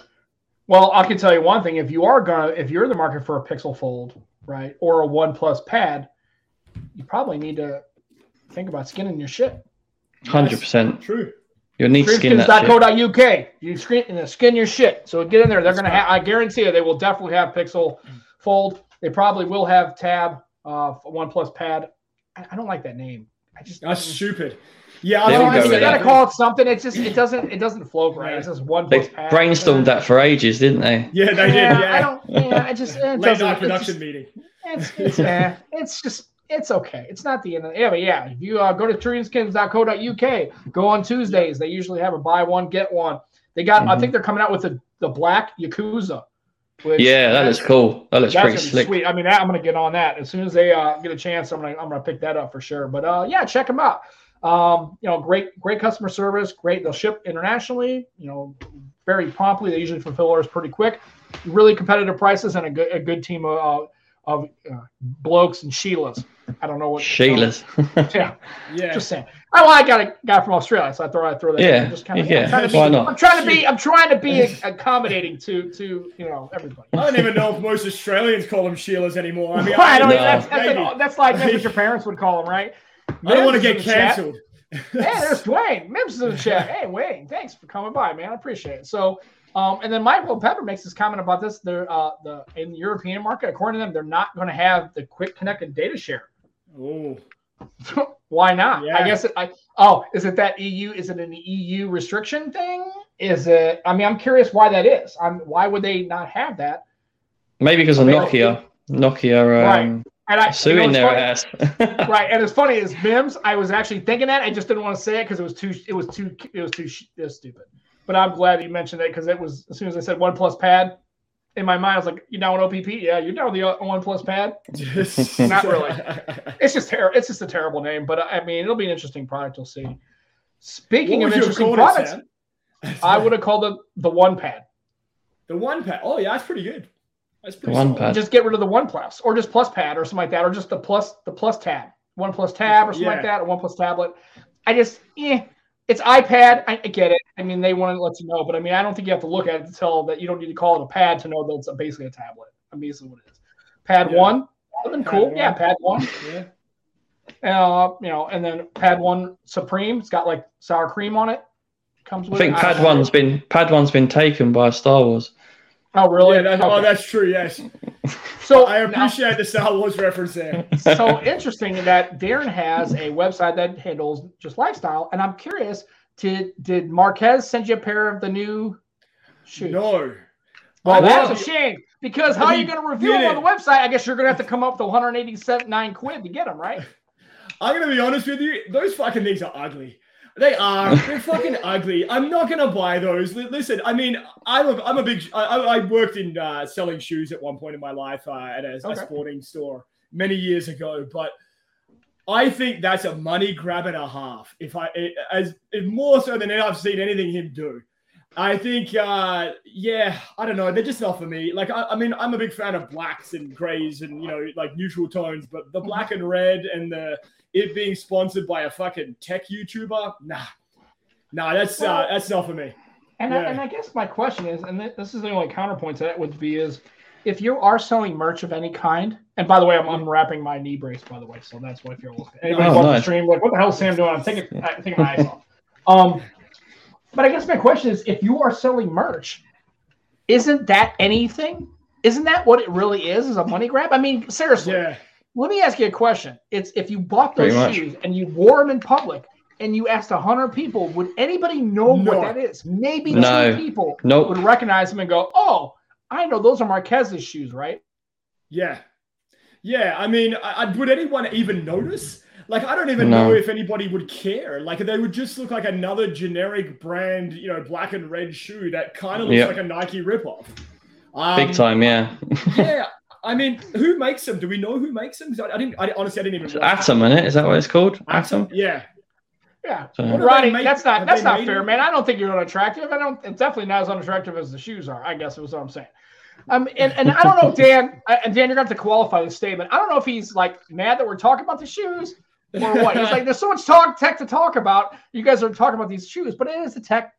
Well, I can tell you one thing: if you are gonna, if you're in the market for a Pixel Fold, right, or a One Plus Pad, you probably need to think about skinning your shit. Hundred percent. True. You'll need to skin that shit. Dreamskins.co.uk. You skin, you skin your shit. So get in there. They're That's gonna have. I guarantee you, they will definitely have Pixel Fold. They probably will have Tab, uh, One Plus Pad. I, I don't like that name. I just That's stupid. Yeah, I There was we go you gotta call it something. It's just it doesn't it doesn't flow right. It's just One They Plus Pad. brainstormed that for ages, didn't they? Yeah, they did. Yeah, Yeah. I don't. Yeah, I just it Late doesn't- night it's production just- meeting. It's it's, eh, it's just it's okay. It's not the end of the yeah, but yeah. If you uh, go to dreamskins.co.uk, go on Tuesdays. They usually have a buy one get one. They got. I Mhm. think they're coming out with the the black Yakuza. Which Yeah, that looks cool. That looks pretty slick. sweet. I mean, I'm gonna get on that as soon as they uh, get a chance. I'm gonna I'm gonna pick that up for sure. But uh, yeah, check them out. Um, you know, great great customer service. Great. They'll ship internationally. You know, very promptly. They usually fulfill orders pretty quick. Really competitive prices and a good a good team of uh, of uh, blokes and Sheilas. I don't know what Sheila's. (laughs) Yeah, Yeah. just saying. Oh, I got a guy from Australia, so I thought I'd throw that. in. Yeah, just kinda, yeah, I'm trying to be, why not? I'm trying to be. I'm trying to be accommodating to to you know everybody. I don't even know if most Australians call them Sheilas anymore. I mean, I don't. No. That's, that's, maybe. like, that's like that's what your parents would call them, right? I don't want to get is the canceled. Hey, there's (laughs) Dwayne. Mims is in the chat. Hey, Wayne, thanks for coming by, man. I appreciate it. So, um, and then Michael Pepper makes this comment about this. They're uh, the in the European market, according to them, they're not going to have the quick connected data share. Oh, Why not? I guess it. I, oh, is it that EU? Is it an EU restriction thing? Is it? I mean, I'm curious why that is. I'm. Why would they not have that? Maybe because of I Nokia. Nokia um, And I you know, suing their funny- ass. (laughs) right and it's funny is mims i was actually thinking that i just didn't want to say it because it was too it was too it was too it was stupid but i'm glad you mentioned it because it was as soon as i said one plus pad in my mind i was like you down with opp yeah you're down with the uh, one plus pad? (laughs) Not really. it's just terrible it's just a terrible name but i mean it'll be an interesting product you'll see. Speaking What of would you have interesting products i would have called it the one pad The one pad. Oh yeah, that's pretty good. That's pretty The one pad. just get rid of the one plus or just plus pad or something like that or just the plus the plus tab. One plus tab or something like that or one plus tablet. I just eh, it's ipad I, I get it i mean they want to let you know but i mean i don't think you have to look at it to tell that you don't need to call it a pad to know that it's basically a tablet i mean basically what it is pad Yeah. one would have been Pad cool one. yeah pad one Yeah. uh you know and then pad one supreme it's got like sour cream on it comes with. I think it. Pad don't know. One's been Pad One's been taken by Star Wars. oh really Yeah, that, Okay. Oh, that's true. Yes. (laughs) so I now- appreciate the Star Wars reference there. (laughs) so interesting that Darren has a website that handles just lifestyle, and I'm curious, did did Marques send you a pair of the new shoes? No. Well, I that's a shame because how are you going to review them on the website? I guess you're going to have to come up with 189 quid to get them, right? (laughs) I'm gonna be honest with you. Those fucking things are ugly. They are. They're fucking ugly. I'm not gonna buy those. Li- Listen, I mean, I'm a, I'm a big. I, I worked in uh, selling shoes at one point in my life uh, at a, a sporting store many years ago, but. I think that's a money grab and a half. If I it, as if more so than I've seen anything him do. I think, uh, yeah, I don't know. They're just not for me. Like, I, I mean, I'm a big fan of blacks and grays and you know, like neutral tones, but the black and red and the it being sponsored by a fucking tech YouTuber, nah, nah, that's uh, that's not for me. And I, and I guess my question is, and this is the only counterpoint to that would be is, if you are selling merch of any kind, and by the way, I'm unwrapping my knee brace, by the way, so that's why if you're looking. Anybody Oh, watching the stream, like, what the hell is Sam doing? I'm taking, I'm taking my eyes off. Um, but I guess my question is, if you are selling merch, isn't that anything? Isn't that what it really is? Is a money grab? I mean, seriously. Yeah, Let me ask you a question. It's if you bought those Pretty much. shoes and you wore them in public and you asked hundred people, would anybody know No. what that is? Maybe No. two people Nope. would recognize them and go, "Oh, I know those are Marques's shoes, right?" yeah, yeah. I mean, I, I, would anyone even notice? Like, I don't even No. know if anybody would care. Like, they would just look like another generic brand, you know, black and red shoe that kind of looks Yep. like a Nike ripoff. Um, Big time, yeah. yeah. I mean, who makes them? Do we know who makes them? I, I didn't. I, honestly, I didn't even. Atom, in it? Is that what it's called? Atom. Atom? Yeah. Yeah, so, Ronnie, that's not that's not fair, it? man. I don't think you're unattractive. I don't. It's definitely not as unattractive as the shoes are. I guess is what I'm saying. Um, and, and I don't know, (laughs) Dan. And Dan, you're going to have to qualify the statement. I don't know if he's like mad that we're talking about the shoes or what. He's like, there's so much talk tech to talk about. You guys are talking about these shoes, but it is a tech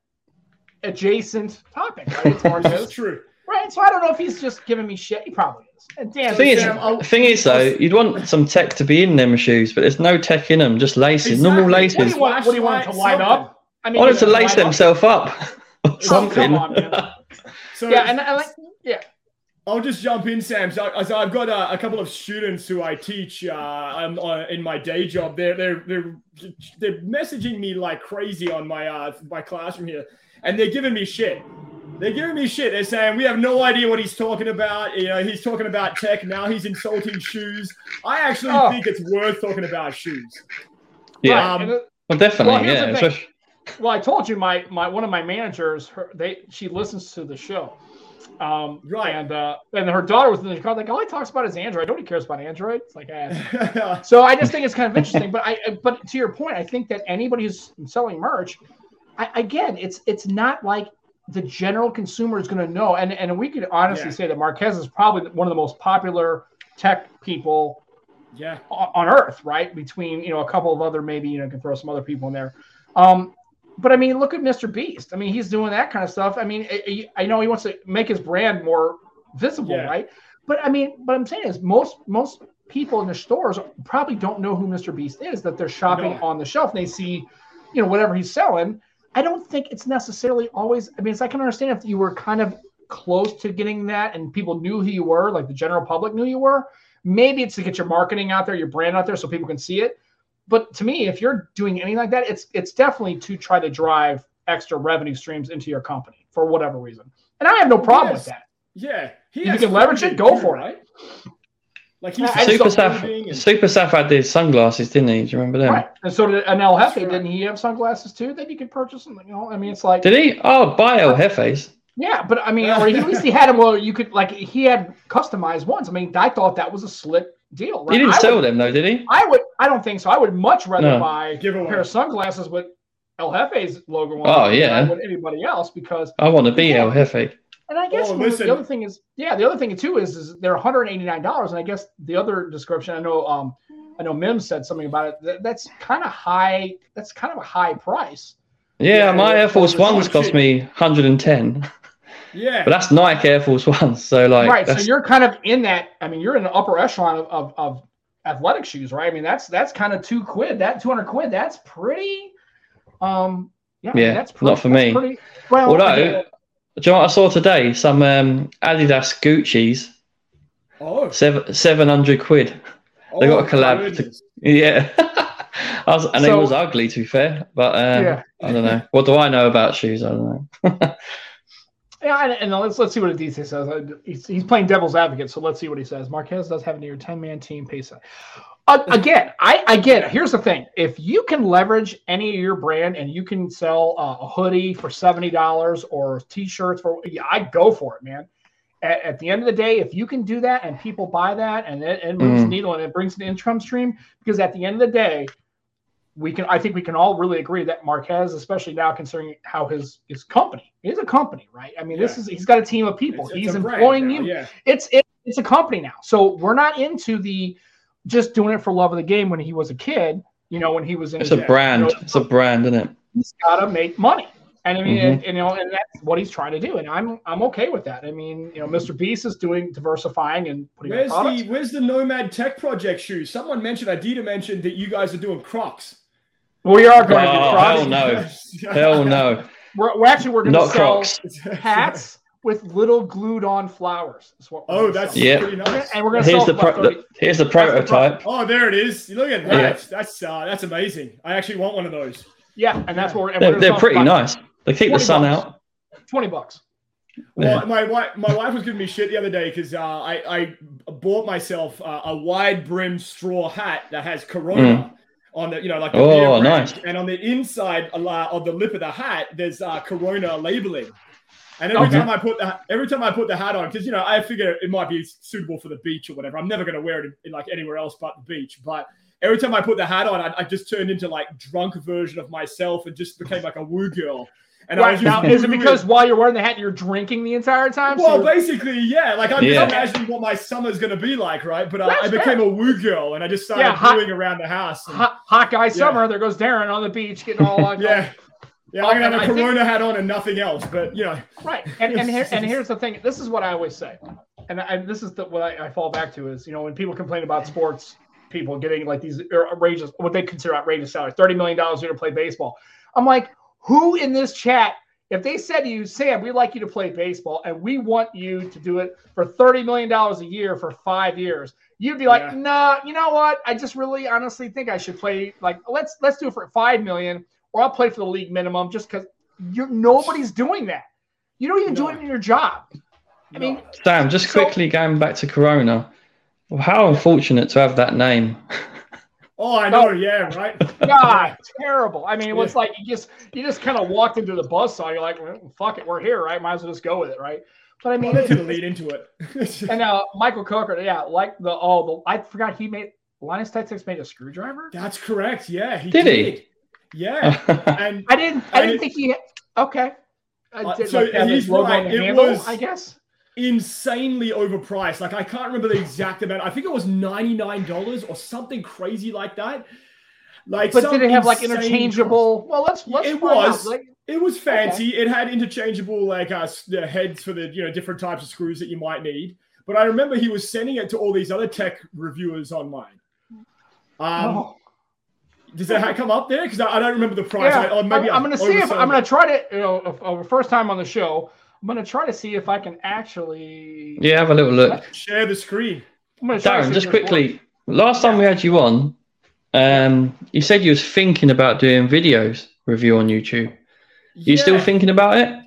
adjacent topic, right? That's true. Right. So I don't know if he's just giving me shit. He probably is. And Dan, thing is, Sam, thing is though, you'd want some tech to be in them shoes, but there's no tech in them. Just laces, exactly. normal laces. What do you want? What do you want to light up? I mean, wanted to lace themselves up. (laughs) up. something. Oh, on, (laughs) so yeah, and I like yeah. I'll just jump in, Sam. So, so I've got a, a, couple of students who I teach uh, uh, in my day job. They're they're they're they're messaging me like crazy on my uh, my classroom here, and they're giving me shit. They're giving me shit. They're saying we have no idea what he's talking about. You know, he's talking about tech now. He's insulting shoes. I actually oh. think it's worth talking about shoes. Yeah, um, well, definitely. Well, yeah. Well, I told you my my one of my managers. Her, they she listens to the show. Um, right. And uh, and her daughter was in the car, like, all he talks about is Android. Nobody cares about Android. It's like, eh. (laughs) so I just think it's kind of interesting. But I, but to your point, I think that anybody who's selling merch, I, again, it's it's not like the general consumer is going to know. And and we could honestly yeah. say that Marques is probably one of the most popular tech people, yeah, on, on earth, right? Between you know a couple of other maybe you know can throw some other people in there. Um, but I mean, look at Mr. Beast. I mean, he's doing that kind of stuff. I mean, I, I know he wants to make his brand more visible, yeah. right? But I mean, what I'm saying is most most people in the stores probably don't know who Mr. Beast is. That they're shopping no. on the shelf and they see, you know, whatever he's selling. I don't think it's necessarily always. I mean, it's I can understand if you were kind of close to getting that and people knew who you were, like the general public knew you were. Maybe it's to get your marketing out there, your brand out there, so people can see it. But to me, if you're doing anything like that, it's it's definitely to try to drive extra revenue streams into your company for whatever reason. And I have no problem with that. Yeah, you can leverage it. Go for right? It. Like he's Super Saf, and... Super Saf had these sunglasses, didn't he? Do you remember them? Right. And so did an El Jefe. Right. Didn't he have sunglasses too? That you could purchase them. You know, I mean, it's like. Did he? Oh, buy El Jefes. Yeah, but I mean, or at least he had them. Well, you could like he had customized ones. I mean, I thought that was a slick deal. Right? He didn't I sell would, them though, did he? I would. I don't think so. I would much rather no. buy Give a pair of sunglasses with El Jefe's logo on. Oh yeah. Than anybody else because I want to be El Jefe. And I guess oh, the other thing is, yeah, the other thing too is, is they're 189 dollars. And I guess the other description, I know, um, I know Mims said something about it. That, that's kind of high. That's kind of a high price. Yeah, yeah my Air Force Ones cost me 110. Yeah. But that's Nike Air Force Ones. So like Right. So you're kind of in that. I mean, you're in the upper echelon of, of, of athletic shoes, right? I mean, that's that's kind of two quid. That 200 quid, that's pretty um yeah, yeah that's pretty, not for me. Pretty, well, Although, yeah. Do you know what I saw today? Some um, Adidas Gucci's. Oh. Seven, 700 quid. Oh, they got a collab. To, yeah. (laughs) was, and so, it was ugly, to be fair. But um, yeah. I don't know. What do I know about shoes? I don't know. (laughs) Yeah, and, and, let's let's see what Aditya says. Uh, he's, he's playing devil's advocate, so let's see what he says. Marques does have a near ten man team pace. Uh, again, I, I get it. Here's the thing: if you can leverage any of your brand and you can sell uh, a hoodie for seventy dollars or t-shirts for, yeah, I go for it, man. At, at, the end of the day, if you can do that and people buy that and it, it moves mm. needle and it brings an income stream, because at the end of the day, we can I think we can all really agree that Marques, especially now considering how his his company is a company, right? I mean, yeah. this is he's got a team of people. It's, he's it's employing you. Yeah. It's it, it's a company now. So we're not into the just doing it for love of the game when he was a kid, you know, when he was in It's a brand. You know, it's a brand, isn't it? He's gotta make money. And I mean, mm-hmm. and, and, you know, and that's what he's trying to do, and I'm I'm okay with that. I mean, you know, Mr. Beast is doing diversifying and putting. Where's the Where's the Nomad Tech Project shoes? Someone mentioned, Aditya mentioned that you guys are doing Crocs. We are going oh, to do Crocs. Hell no. (laughs) hell no. We're, we're actually we're going to sell Crocs. hats with little glued on flowers. That's what oh, that's yeah. pretty nice. And we're going to here's the, pro- the, here's the prototype. The pro- oh, there it is. Look at that. Yeah. That's uh, that's amazing. I actually want one of those. Yeah, and that's what we're. They're, we're they're pretty nice. They keep the sun bucks. out. Twenty bucks. Well, my wife, my wife was giving me shit the other day because uh, I, I bought myself uh, a wide brim straw hat that has Corona. Mm on the you know like the oh nice and on the inside of the lip of the hat there's uh, corona labeling And every okay. time I put that, every time I put the hat on, because you know I figure it might be suitable for the beach or whatever. I'm never going to wear it in, in, like anywhere else but the beach. But every time I put the hat on, I, I just turned into like drunk version of myself and just became like a woo girl. And right, now, is it because while you're wearing the hat, you're drinking the entire time? Well, so basically, yeah. Like I'm yeah. just imagining what my summer's going to be like, right? But uh, I became a woo girl, and I just started yeah, hot, around the house. And, hot, hot, guy summer. There goes Darren on the beach getting all (laughs) on. yeah. Yeah, I'm gonna have a Corona think, hat on and nothing else, but you know. Right, and and, here, (laughs) and here's the thing. This is what I always say, and, I, this is the, what I, I fall back to is you know when people complain about sports people getting like these outrageous what they consider outrageous salaries, thirty million dollars a year to play baseball. I'm like, who in this chat if they said to you, Sam, we'd like you to play baseball and we want you to do it for $30 million a year for five years, you'd be like, yeah. nah, you know what? I just really honestly think I should play like let's let's do it for five million, or I'll play for the league minimum just because you're nobody's doing that. You don't even no. do it in your job. I mean Sam, just so, quickly going back to Corona. How unfortunate to have that name. (laughs) Oh, I know. Yeah, right. (laughs) God, terrible. I mean, it was yeah. like you just you just kind of walked into the buzz saw. You're like, well, fuck it, we're here, right? Might as well just go with it, right? But I mean, well, to lead into it. (laughs) and uh, Michael Coker, yeah, like the oh, the I forgot he made Linus Tech Tips made a screwdriver. That's correct. Yeah, he did. did. He? Yeah, (laughs) and I didn't. I didn't think he. Okay. Uh, so like, he's right. It handle, was. I guess insanely overpriced. Like I can't remember the exact amount. I think it was ninety nine dollars or something crazy like that. Like, but did it have like interchangeable? Cost. Well, let's let's. It was. Like, it was fancy. Okay. It had interchangeable like uh, the heads for the you know different types of screws that you might need. But I remember he was sending it to all these other tech reviewers online. Um, oh. Does that come up there? Because I, I, don't remember the price. Yeah, I, maybe I'm, I'm going to see if I'm going to try to you know first time on the show. I'm gonna try to see if I can actually. Yeah, have a little look. Share the screen. Darren, just quickly. Last time we had you on, um, you said you was thinking about doing videos review on YouTube. You yeah. still thinking about it?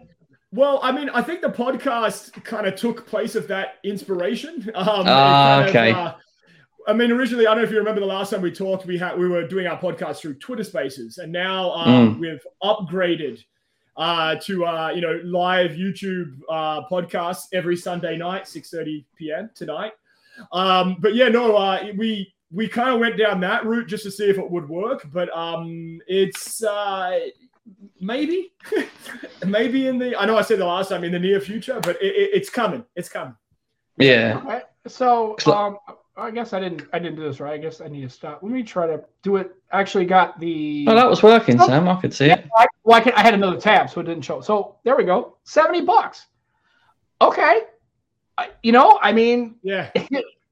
Well, I mean, I think the podcast kind of took place of that inspiration. Um, ah, okay. Of, uh, I mean, originally, I don't know if you remember the last time we talked. We had we were doing our podcast through Twitter Spaces, and now um, mm. we've upgraded uh, to uh, you know live YouTube uh, podcasts every Sunday night, 6:30 p.m. tonight. Um, but yeah, no, uh, we we kind of went down that route just to see if it would work, but um, it's uh, maybe (laughs) maybe in the I know I said the last time in the near future, but it, it, it's coming. It's coming. Yeah. Okay. So um, I guess I didn't I didn't do this right. I guess I need to stop. Let me try to do it. Actually, got the. Oh, that was working, oh, Sam. I could see yeah, it. I, well, I, can, I had another tab, so it didn't show. So there we go. Seventy bucks. Okay. I, you know, I mean, yeah. (laughs)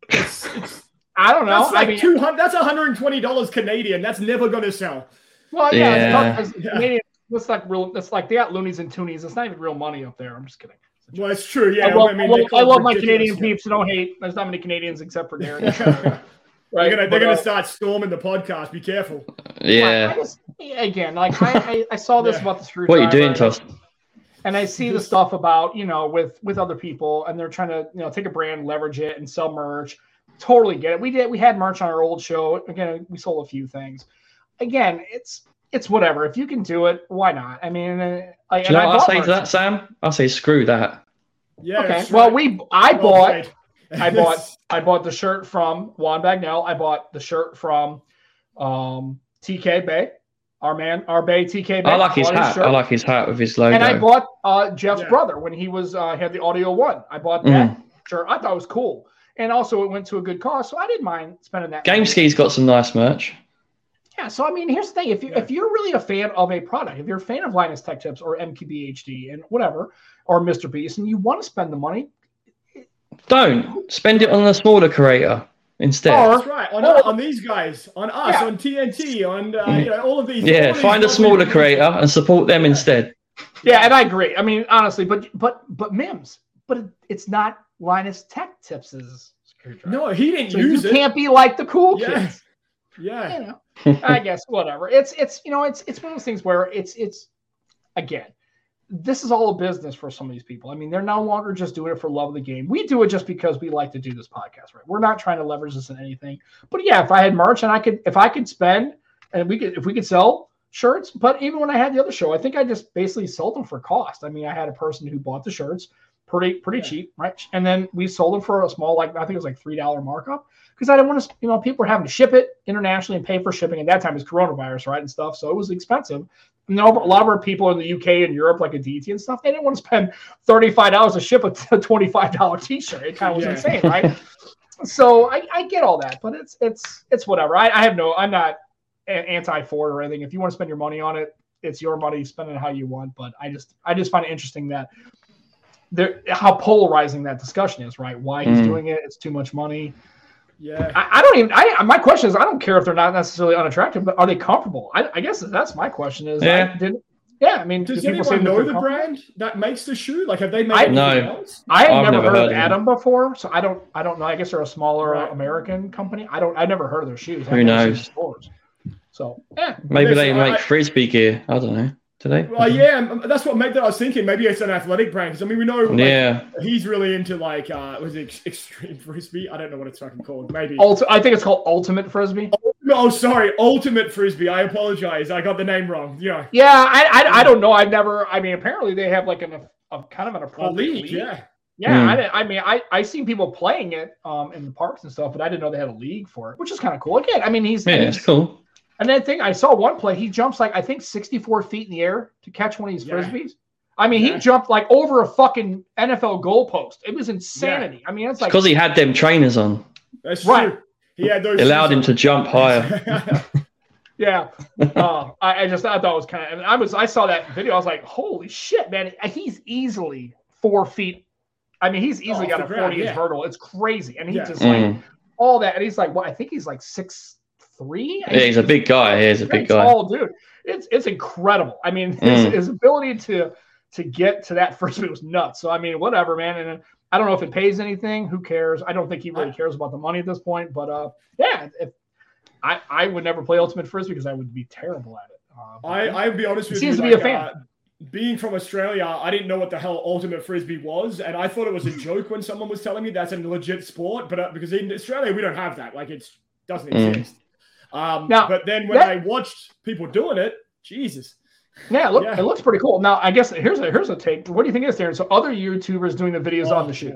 It's, it's, I don't know. That's like I mean, two hundred. That's one hundred and twenty dollars Canadian. That's never going to sell. Well, yeah, yeah. It's, yeah. Canadian. It's like real. It's like they got loonies and toonies. It's not even real money up there. I'm just kidding. Well, it's true. Yeah, I love, I mean, I love, I love my Canadian peeps. So don't hate. There's not many Canadians except for Darren. right? (laughs) They're gonna, (laughs) they're gonna uh, start storming the podcast. Be careful. Yeah. Just, again, like I, I, saw this yeah. about the screwdriver. What are you doing, Toss? And I see the stuff about you know with with other people, and they're trying to you know take a brand, leverage it, and sell merch. Totally get it. We did. We had merch on our old show. Again, we sold a few things. Again, it's it's whatever. If you can do it, why not? I mean, uh, I, do you know what I say to that, Sam? I'll say screw that. Yeah. Okay. Well, we I bought I (laughs) bought I bought the shirt from Juan Bagnell. I bought the shirt from um, TK Bay. Our man, our Bay TK Bay. I like his hat. His I like his hat with his logo. And I bought uh, Jeff's yeah. brother when he was uh, had the Audio One. I bought that mm. shirt. I thought it was cool, and also it went to a good cause, so I didn't mind spending that. Game Ski's got some nice merch. Yeah, so I mean, here's the thing: if you yeah. if you're really a fan of a product, if you're a fan of Linus Tech Tips or MKBHD and whatever, or Mr. Beast, and you want to spend the money, don't spend it on a smaller creator instead. Or, That's right on, or, on these guys, on us, yeah. on TNT, on uh, you know, all of these. Yeah, find a smaller creator and support them instead. Yeah, and I agree. I mean, honestly, but but but Mims, but it's not Linus Tech Tips's. No, he didn't so use you it. Can't be like the cool yeah. kids. Yeah. You know, (laughs) I guess whatever. It's it's you know it's it's one of those things where it's it's again, this is all a business for some of these people. I mean, they're no longer just doing it for love of the game. We do it just because we like to do this podcast, right? We're not trying to leverage this in anything. But yeah, if I had merch and I could if I could spend and we could if we could sell shirts, but even when I had the other show, I think I just basically sold them for cost. I mean, I had a person who bought the shirts pretty pretty yeah. cheap, right? And then we sold them for a small, like I think it was like three dollar markup because I didn't want to, you know, people were having to ship it internationally and pay for shipping. At that time, it was coronavirus, right, and stuff, so it was expensive. And a lot of our people in the UK and Europe, like a DT and stuff, they didn't want to spend thirty five dollars to ship a twenty five dollar T shirt. It kind of was yeah. insane, (laughs) right? so I, I, get all that, but it's it's it's whatever. I, I have no, I'm not anti Ford or anything. If you want to spend your money on it, it's your money. Spend it how you want. But I just I just find it interesting that there how polarizing that discussion is, right? Why he's mm. doing it? It's too much money. Yeah, I, I, don't even. I my question is, I don't care if they're not necessarily unattractive, but are they comfortable? I, I guess that's my question. Is yeah. I did, yeah, I mean, does anyone know the brand that makes the shoe? Like, have they made I, no. else? I have never, never, heard, heard of Atom before, so I don't. I don't know. I guess they're a smaller right. American company. I don't. I never heard of their shoes. Who knows? So yeah, maybe they make I, frisbee gear. I don't know today? Well, yeah, that's what made that. I was thinking maybe it's an athletic brand because I mean we know like, yeah he's really into like uh was it extreme frisbee? I don't know what it's fucking called. Maybe Ulti- I think it's called ultimate frisbee. Oh, sorry, ultimate frisbee. I apologize. I got the name wrong. Yeah. Yeah, I I, I don't know. I've never. I mean, apparently they have like an a kind of an appropriate league. league. Yeah. Yeah, mm. I, didn't, I mean, I I seen people playing it um in the parks and stuff, but I didn't know they had a league for it, which is kind of cool. Again, I mean, he's yeah, I mean, it's cool. And then thing I saw one play, he jumps like I think 64 feet in the air to catch one of these yeah. frisbees. I mean, yeah. he jumped like over a fucking NFL goalpost. It was insanity. Yeah. I mean, it's like because he had them trainers on. That's right. True. He had those. It allowed him on. to jump higher. (laughs) yeah, uh, I, I, just I thought it was kind of. I was I saw that video. I was like, holy shit, man! He's easily four feet. I mean, he's easily oh, got a forty inch hurdle. It's crazy, and he's just mm. like all that, and he's like, what? I think he's like six three. Yeah, he's a big guy. He is a big guy. Tall dude. It's it's incredible. I mean, his, mm. his ability to to get to that (laughs) first bit was nuts. So I mean, whatever, man. And I don't know if it pays anything. Who cares? I don't think he really cares about the money at this point. But uh, yeah, if I I would never play ultimate frisbee because I would be terrible at it. Uh, I I would be honest with you. Seems to be like, a fan. Uh, being from Australia, I didn't know what the hell ultimate frisbee was, and I thought it was a (laughs) joke when someone was telling me that's a legit sport. But uh, because in Australia we don't have that, like it doesn't mm. Exist. Um, now, but then when that, I watched people doing it, Jesus. Yeah, look, yeah. it looks pretty cool. Now, I guess here's a here's a take. What do you think is there? So other YouTubers doing the videos oh, on the shoe.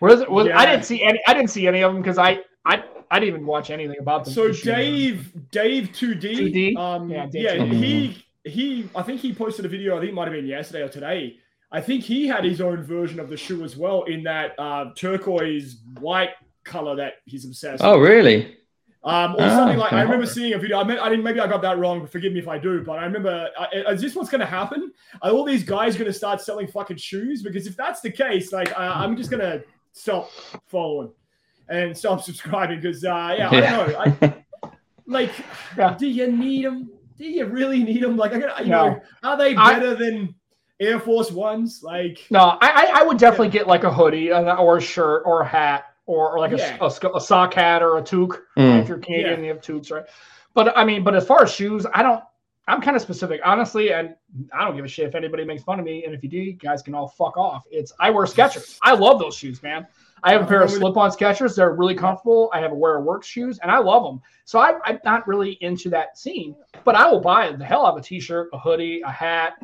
Was it? Was yeah. I didn't see any. I didn't see any of them because I I I didn't even watch anything about them. So Dave Dave two D. Two D. Um, yeah, yeah he he. I think he posted a video. I think it might have been yesterday or today. I think he had his own version of the shoe as well in that uh, turquoise white color that he's obsessed. Oh, with. really? Um, or oh, something like I remember seeing a video. I, mean, I didn't. Maybe I got that wrong. Forgive me if I do. But I remember. is this what's going to happen? Are all these guys going to start selling fucking shoes? Because if that's the case, like uh, I'm just going to stop following and stop (laughs) subscribing. Because uh, yeah, yeah, I don't know. I, (laughs) like, yeah. do you need them? Do you really need them? Like, I got you no. know, are they better I, than Air Force Ones? Like, no, I I would definitely yeah. get like a hoodie or a shirt or a hat or, or like yeah. a, a, a, sock hat or a toque. Mm. If you're Canadian, yeah. you have toques, right? But I mean, but as far as shoes, I don't. I'm kind of specific, honestly, and I don't give a shit if anybody makes fun of me. And if you do, you guys can all fuck off. It's I wear Skechers. I love those shoes, man. I have a pair of slip-on Skechers. They're really comfortable. I have a wear of work shoes, and I love them. So I, am not really into that scene, but I will buy the hell out of a t-shirt, a hoodie, a hat,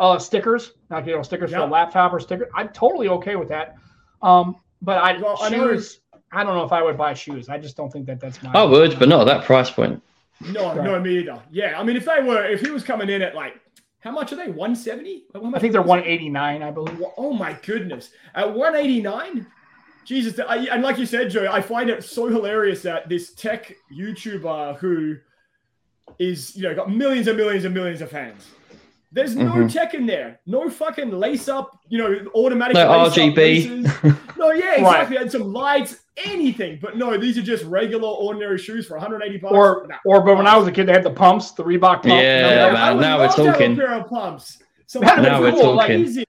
uh, stickers. Not you know stickers yep. for a laptop or sticker. I'm totally okay with that. Um, but I well, shoes. I, I, don't know if I would buy shoes. I just don't think that that's my. I would, but not at that price point. No, right. no, me either. Yeah, I mean, if they were, if he was coming in at like, how much are they? One seventy? I think they're one eighty nine. I believe. Oh my goodness! At one eighty nine. Jesus, I, and like you said, Joe, I find it so hilarious that this tech YouTuber who is, you know, got millions and millions and millions of fans there's no mm-hmm. tech in there. No fucking lace up, you know, automatic. No RGB. (laughs) no, yeah, exactly. right. And some lights, anything. But no, these are just regular, ordinary shoes for 180 bucks. Or, nah. or, but when I was a kid, they had the pumps, the Reebok pump. Yeah, no, man. Now we're talking. pair of pumps. So now we're talking. Like,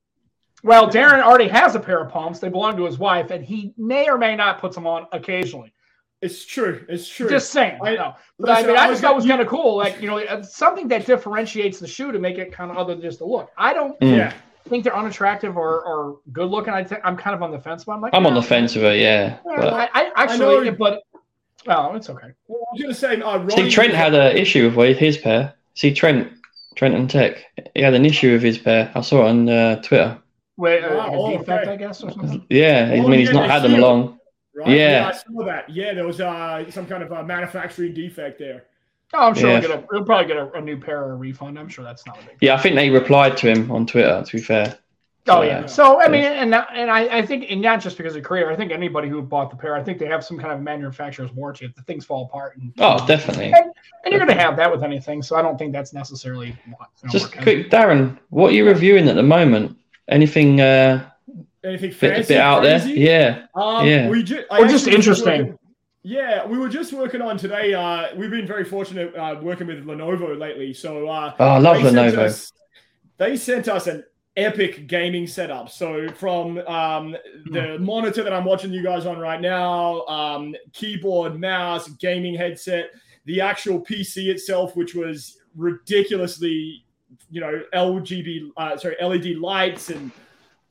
well, Darren already has a pair of pumps. They belong to his wife, and he may or may not put them on occasionally. It's true. It's true. Just saying. I know. But listen, I mean, I, I just thought it was kind of cool. Like, you know, uh, something that differentiates the shoe to make it kind of other than just the look. I don't mm. think they're unattractive or, or good looking. I think I'm kind of on the fence, but I'm like, I'm on the fence with it. Yeah. yeah but... I, I, actually, I but oh, it's okay. Well, I was going to say, uh, Ronnie, Trent had an issue with his pair. See Trent, Trenton Tech. He had an issue with his pair. I saw it on uh, Twitter. Wait, uh, Wow, a oh, defect, okay. I guess, or something. Yeah, I Oh, mean he's yeah, not had them heel. long. Right? Yeah. I saw that. Yeah, there was uh, some kind of a manufacturing defect there. Oh, I'm sure Yeah. we'll, get a, we'll probably get a, a new pair or a refund. I'm sure that's not a big. Yeah, I think they replied to him on Twitter. To be fair. Oh So, yeah. uh, So I mean, and and I, I think, and not just because of career, I think anybody who bought the pair, I think they have some kind of manufacturer's warranty if the things fall apart. And, Oh, definitely. And, and you're going to have that with anything, so I don't think that's necessarily. You know, Just quick, Darren, what are you reviewing at the moment? Anything uh, Anything bit, fancy? bit out there? Yeah. Um, Yeah. We ju- Or just interesting. working- yeah, we were just working on today. Uh, we've been very fortunate uh, working with Lenovo lately. So uh, Oh, I love they sent Lenovo. us- they sent us an epic gaming setup. So from um, the Hmm. monitor that I'm watching you guys on right now, um, keyboard, mouse, gaming headset, the actual PC itself, which was ridiculously, you know, LGB, uh, sorry, LED lights and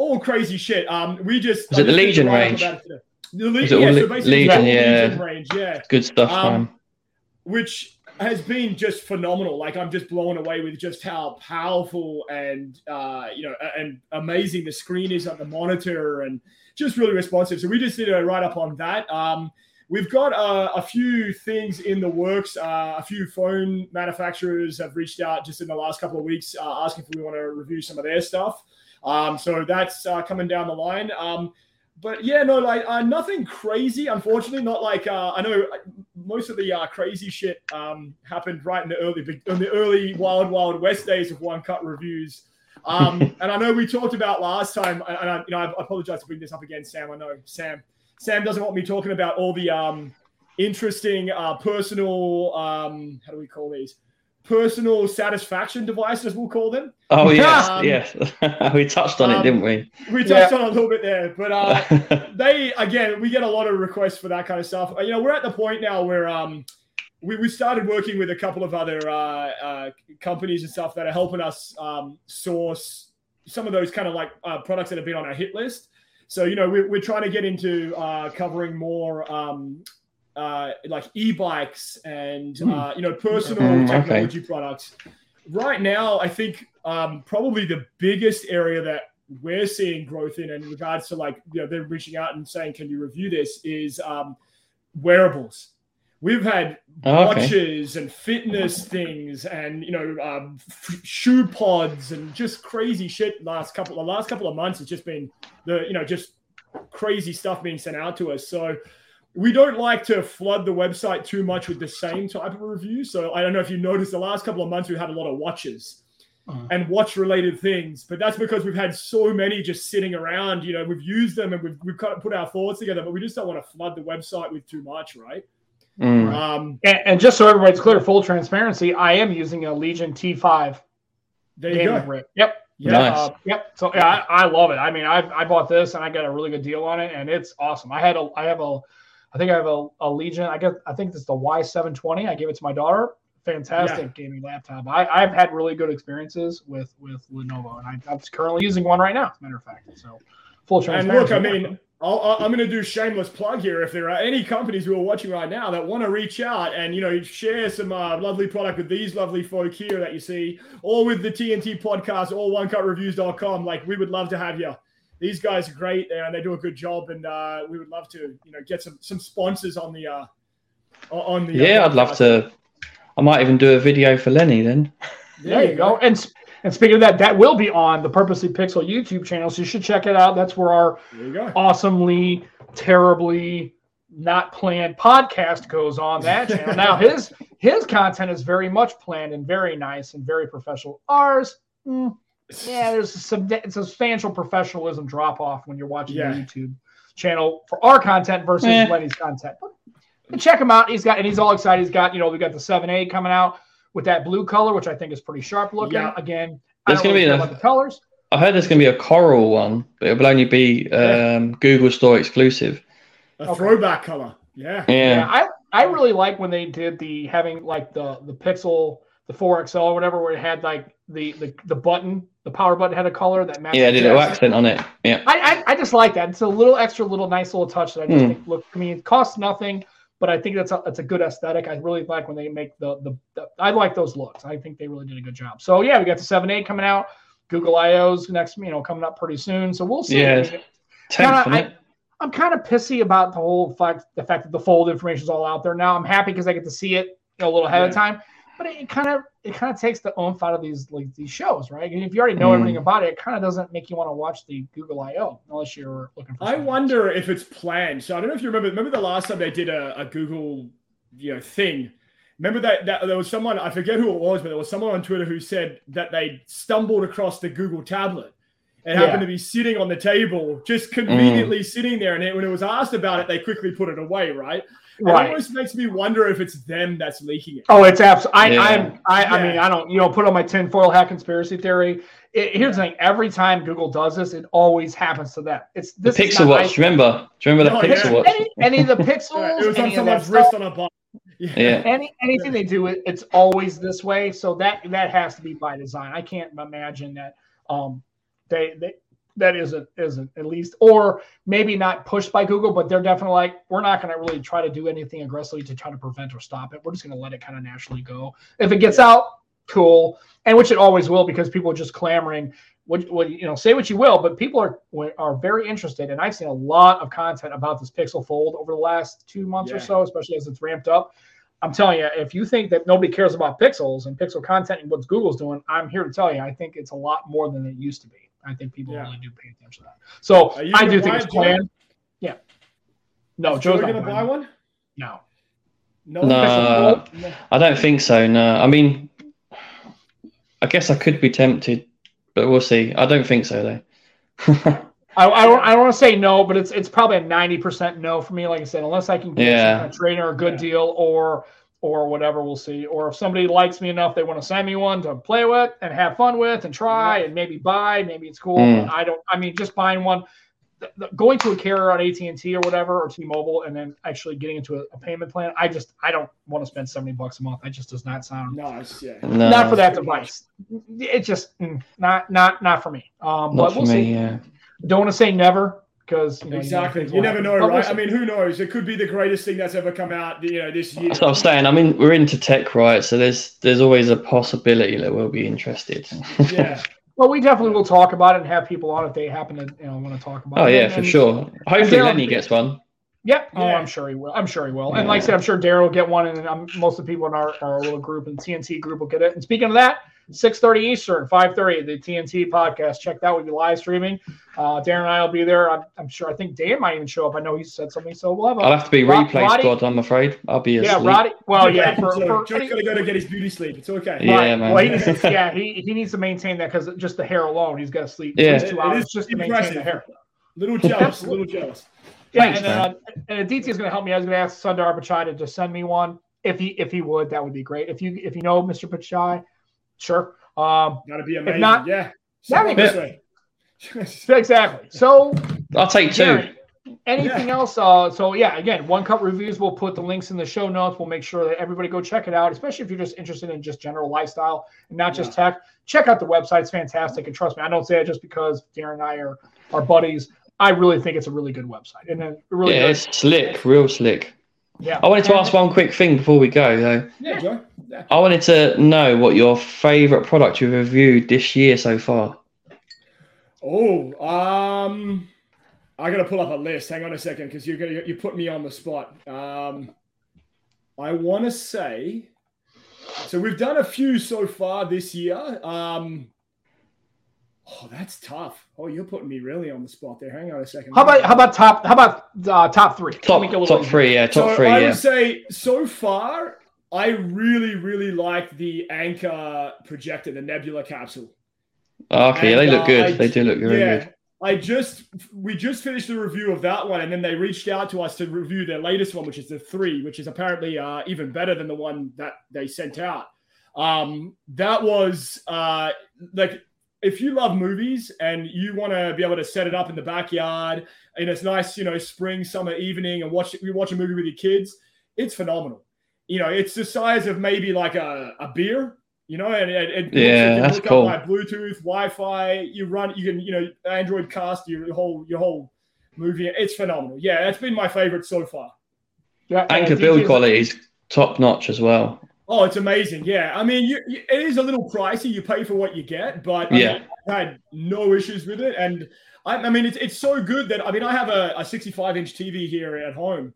all crazy shit. Um, we just Was it the Legion a range? about it today. The Le- Was it all yeah, so basically Legion, yeah. Legion range, yeah Good stuff, Um, man. which has been just phenomenal. Like I'm just blown away with just how powerful and uh, you know and amazing the screen is on the monitor and just really responsive. So we just did a write up on that. Um, we've got uh, a few things in the works. Uh, a few phone manufacturers have reached out just in the last couple of weeks uh, asking if we want to review some of their stuff. Um, so that's uh, coming down the line. Um, but yeah, no, like uh, nothing crazy. Unfortunately, not like uh, I know most of the uh, crazy shit um, happened right in the early, in the early Wild Wild West days of One Cut reviews. Um, (laughs) and I know we talked about last time, and I, you know, I apologize to bring this up again, Sam. I know Sam, Sam doesn't want me talking about all the um, interesting uh, personal, um, how do we call these? Personal satisfaction devices, we'll call them. Oh yes, um, yes. (laughs) we touched on um, it, didn't we? We touched on it a little bit there, but uh, (laughs) they again we get a lot of requests for that kind of stuff Uh, you know we're at the point now where um we, we started working with a couple of other uh, uh, companies and stuff that are helping us um, source some of those kind of like uh, products that have been on our hit list so you know we're, we're trying to get into uh, covering more um, uh, like e-bikes and uh, you know personal Mm, okay. technology products. Right now i think um, probably the biggest area that we're seeing growth in in regards to like you know they're reaching out and saying can you review this? is um, wearables. We've had Oh, okay. watches and fitness things and you know um, f- shoe pods and just crazy shit last couple the last couple of months it's just been the you know just crazy stuff being sent out to us. So we don't like to flood the website too much with the same type of review so i don't know if you noticed the last couple of months we had a lot of watches Uh-huh. and watch related things but that's because we've had so many just sitting around you know we've used them and we've, we've kind of put our thoughts together but we just don't want to flood the website with too much right Mm. um And, and just so everybody's clear, full transparency, I am using a Legion T5 there you gaming go rig. Yep. yeah Nice. Uh, yep. So yeah, I, I love it. I mean, I I bought this and I got a really good deal on it, and it's awesome. I had a I have a I think I have a, a Legion. I guess I think it's the Y720. I gave it to my daughter. Fantastic gaming laptop. I, I've had really good experiences with with Lenovo, and I, I'm currently using one right now. As a matter of fact, so full And transparency. look, I mean, I'll, I'll- I'm going to do shameless plug here. If there are any companies who are watching right now that want to reach out and you know share some uh, lovely product with these lovely folk here that you see, or with the TNT podcast, or OneCutReviews.com, like we would love to have you. These guys are great and they do a good job, and uh, we would love to you know get some some sponsors on the uh, on the. uh, Yeah, I'd love to. I might even do a video for Lenny then. There you go. And s- and speaking of that, that will be on the Purposely Pixel YouTube channel, so you should check it out. That's where our There you go. awesomely, terribly not planned podcast goes on that (laughs) channel. now his his content is very much planned and very nice and very professional. Ours, mm, yeah, there's a sub- substantial professionalism drop off when you're watching Yeah. the YouTube channel for our content versus Eh. Lenny's content. But check him out. He's got and he's all excited. He's got you know we got the seven A coming out with that blue color, which I think is pretty sharp looking. Yeah. Again, I There's don't gonna really be a- the colors. I heard there's going to be a coral one, but it will only be um, Google Store exclusive. A Okay. throwback color. Yeah. Yeah. Yeah, I I really like when they did the having like the the Pixel the 4XL or whatever where it had like the the, the button the power button had a color that matched. Yeah, I did a little accent on it. Yeah. I, I I just like that. It's a little extra little nice little touch that I just Hmm. think look. I mean, it costs nothing. but I think that's a, that's a good aesthetic. I really like when they make the, the, the I like those looks. I think they really did a good job. So yeah, we got the seven A coming out. Google I/O's next, you know, coming up pretty soon. So we'll see. Yeah, kinda, I, I'm kind of pissy about the whole fact the fact that the fold information is all out there now. I'm happy because I get to see it you know, a little ahead yeah. of time. But it kind of it kind of takes the oomph out of these like these shows, right? And if you already know mm. everything about it, it kind of doesn't make you want to watch the Google I/O unless you're looking for. I wonder else. if it's planned. So I don't know if you remember. Remember the last time they did a, a Google, you know, thing. Remember that, that there was someone I forget who it was, but there was someone on Twitter who said that they stumbled across the Google tablet and yeah. happened to be sitting on the table, just conveniently mm. sitting there. And it, when it was asked about it, they quickly put it away, right? Right. It almost makes me wonder if it's them that's leaking it. Oh, it's absolutely. I, yeah. I'm, I, yeah. I mean, I don't, you know, put on my tinfoil hat conspiracy theory. It, here's the thing: every time Google does this, it always happens to them. It's this the Pixel Watch. Remember? Do you remember the no, Pixel Watch? Any, any, of the (laughs) Pixels, it was on someone's wrist on a button. (laughs) Yeah. yeah. Any anything they do, it's always this way. So that that has to be by design. I can't imagine that um they they that isn't isn't at least or maybe not pushed by google but they're definitely like we're not going to really try to do anything aggressively to try to prevent or stop it. We're just going to let it kind of naturally go. If it gets out cool. And which it always will because people are just clamoring what, what you know say what you will but people are are very interested. And i've seen a lot of content about this pixel fold over the last two months yeah. or so especially as it's ramped up. I'm telling you if you think that nobody cares about pixels and pixel content and what google's doing i'm here to tell you i think it's a lot more than it used to be I think people yeah. really do pay attention to that. So I do think it's planned. Yeah. No, Is Joe's going to buy one. No. No, no, I don't think so. No, I mean, I guess I could be tempted, but we'll see. I don't think so though. (laughs) I, I don't I don't want to say no, but it's it's probably a ninety percent no for me. Like I said, unless I can get yeah. a trainer a good yeah. deal or or whatever we'll see. Or if somebody likes me enough they want to send me one to play with and have fun with and try and maybe buy maybe it's cool mm. i don't i mean just buying one going to a carrier on AT&T or whatever or T-Mobile and then actually getting into a, a, payment plan I just I don't want to spend 70 bucks a month. That just does not sound nice yeah. No, not for that device. It just mm, not not not for me. Um not but we'll me, see. yeah. don't want to say never because you know, exactly you, you never know, right? I mean, who knows? It could be the greatest thing that's ever come out, you know, this year. That's what I'm saying. I mean, we're into tech, right? So there's there's always a possibility that we'll be interested. (laughs) yeah. Well, we definitely will talk about it and have people on if they happen to you know want to talk about oh, it. Oh yeah, and, for sure. Hopefully Lenny gets one. Yep. Oh, yeah. Oh, I'm sure he will. I'm sure he will. Yeah. And like I said, I'm sure Daryl will get one, and I'm, most of the people in our, our little group and TNT group will get it. And speaking of that, 6.30 Eastern, 5.30, the TNT podcast. Check that. We'll be live streaming. Uh, Darren and I will be there. I'm, I'm, sure. I think Dan might even show up. I know he said something, so we'll have a, I'll have to be Rod, replay Roddy, squad, I'm afraid. I'll be asleep. Yeah, Roddy. Well, yeah. For, so for, Joe's going to go to get his beauty sleep. It's okay. Yeah, right. man. Well, he needs to, yeah, he, he needs to maintain that because just the hair alone, he's got to sleep yeah. two hours just to maintain the hair. Little jealous, little jealous. Yeah, Thanks, and then uh, and DT is going to help me. I was going to ask Sundar Pichai to just send me one if he if he would. That would be great. If you if you know Mr. Pichai, sure. Um, Gotta be amazing. If not, yeah. (laughs) exactly. So I'll take two. anything yeah. else? Uh, so yeah, again, One Cut reviews. We'll put the links in the show notes. We'll make sure that everybody go check it out, especially if you're just interested in just general lifestyle and not just yeah. tech. Check out the website; it's fantastic. And trust me, I don't say it just because Darren and I are are buddies. I really think it's a really good website, and then really yeah, it's slick, real slick. Yeah. I wanted to ask one quick thing before we go, though. Yeah, Joe. Yeah. I wanted to know what your favorite product you've reviewed this year so far. Oh, um, I gotta pull up a list. Hang on a second, because you're gonna you put me on the spot. Um, I want to say, so we've done a few so far this year. Um, Oh, that's tough. Oh, you're putting me really on the spot there. Hang on a second. How about how about top how about uh, top three? Top, top three, yeah, top so three. I would say so far, I really really like the Anker projector, the Nebula capsule. Okay, and, they look good. Uh, I, they do look very yeah, good. I just we just finished the review of that one, and then they reached out to us to review their latest one, which is the three, which is apparently uh, even better than the one that they sent out. Um, that was uh, like if you love movies and you want to be able to set it up in the backyard in a nice, you know, spring summer evening and watch you watch a movie with your kids, it's phenomenal. You know, it's the size of maybe like a, a beer. You know, and it, yeah, that's cool. By Bluetooth, Wi-Fi, you run, you can, you know, Android cast your whole your whole movie. It's phenomenal. Yeah, that's been my favorite so far. Yeah, Anker uh, build quality is top notch as well. Oh, it's amazing. Yeah. I mean, you, you, it is a little pricey. You pay for what you get, but I yeah, mean, I've had no issues with it. And I, I mean, it's, it's so good that, I mean, I have a, a 65 inch TV here at home.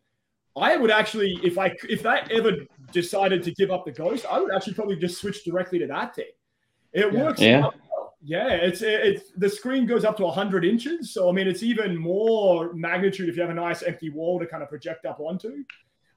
I would actually, if I, if that ever decided to give up the ghost, I would actually probably just switch directly to that thing. It yeah. works. Yeah. Yeah, it's it's the screen goes up to 100 inches, so I mean it's even more magnitude if you have a nice empty wall to kind of project up onto.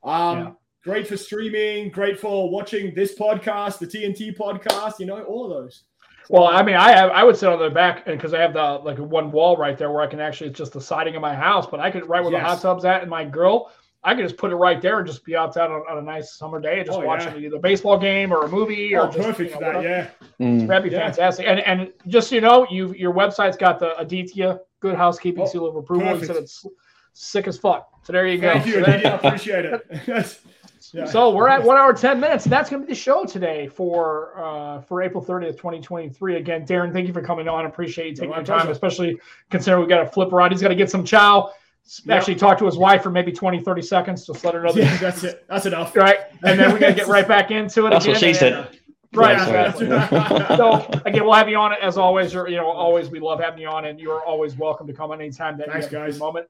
Um, yeah. Great for streaming, great for watching this podcast, the TNT podcast, you know, all of those. Well, I mean, I have I would sit on the back and because I have the like one wall right there where I can actually it's just the siding of my house, but I could right where yes. the hot tub's at and my grill. I could just put it right there and just be outside on, on a nice summer day and just oh, watching yeah. either a baseball game or a movie oh, or just, perfect you know, for that, yeah. Mm. That'd be yeah. fantastic. And and just so you know, you your website's got the Aditya Good Housekeeping oh, seal of approval. Perfect. You said it's sick as fuck. So there you go. Thank you, Aditya. appreciate it. (laughs) Yeah. So we're at one hour ten minutes. And that's going to be the show today for uh, for April thirtieth, twenty twenty three. Again, Darren, thank you for coming on. I appreciate you taking no, your time, pleasure. especially considering we got a flip around. He's got to get some chow actually talk to his wife for maybe 20, 30 seconds. Just let her know. That yeah, that's it. That's enough. Right. And then we're going to get right back into it. That's again. what she said. Right. (laughs) Yeah, so again, we'll have you on it as always. You're, you know, always we love having you on, and you're always welcome to come anytime that Thanks, you have guys. moment.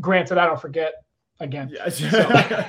Granted, I don't forget again. Yes. So.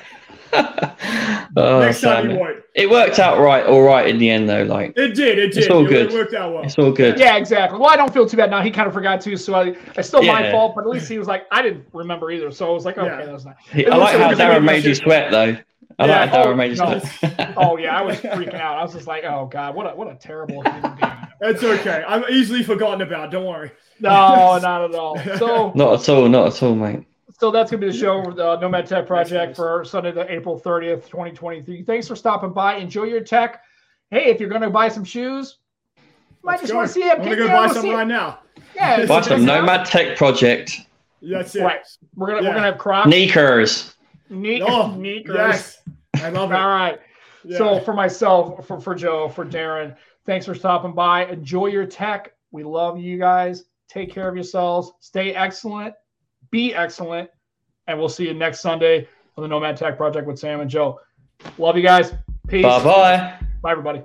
(laughs) oh, Next time you won't. It worked out right, all right in the end, though. Like it did, it did. It's all it, good. It worked out well. It's all good. Yeah, exactly. Well, I don't feel too bad now. He kind of forgot too, so I, it's still yeah. my fault. But at least he was like, I didn't remember either, so I was like, okay, yeah. that's not. I like how Darren made you sweat, though. I yeah. like how Darren oh, made you no. sweat. (laughs) oh yeah, I was freaking out. I was just like, oh god, what a what a terrible human being. It's okay. I'm easily forgotten about. Don't worry. No, not at all. So (laughs) not at all, not at all, mate so that's going to be the show, the Nomad Tech Project for Sunday, the April 30th, 2023. Thanks for stopping by. Enjoy your tech. Hey, if you're going to buy some shoes, you might just want to see it. I'm going to go buy some right now. Yeah. Buy some Nomad Tech Project. That's it. Right. We're going to, yeah. we're going to have Crocs. Sneakers. Ne- oh, sneakers. Yes. I love it. All right. Yeah. So for myself, for, for Joe, for Darren, thanks for stopping by. Enjoy your tech. We love you guys. Take care of yourselves. Stay excellent be excellent. And we'll see you next Sunday on the Nomad Tech Project with Sam and Joe. Love you guys. Peace. Bye bye. Bye, everybody.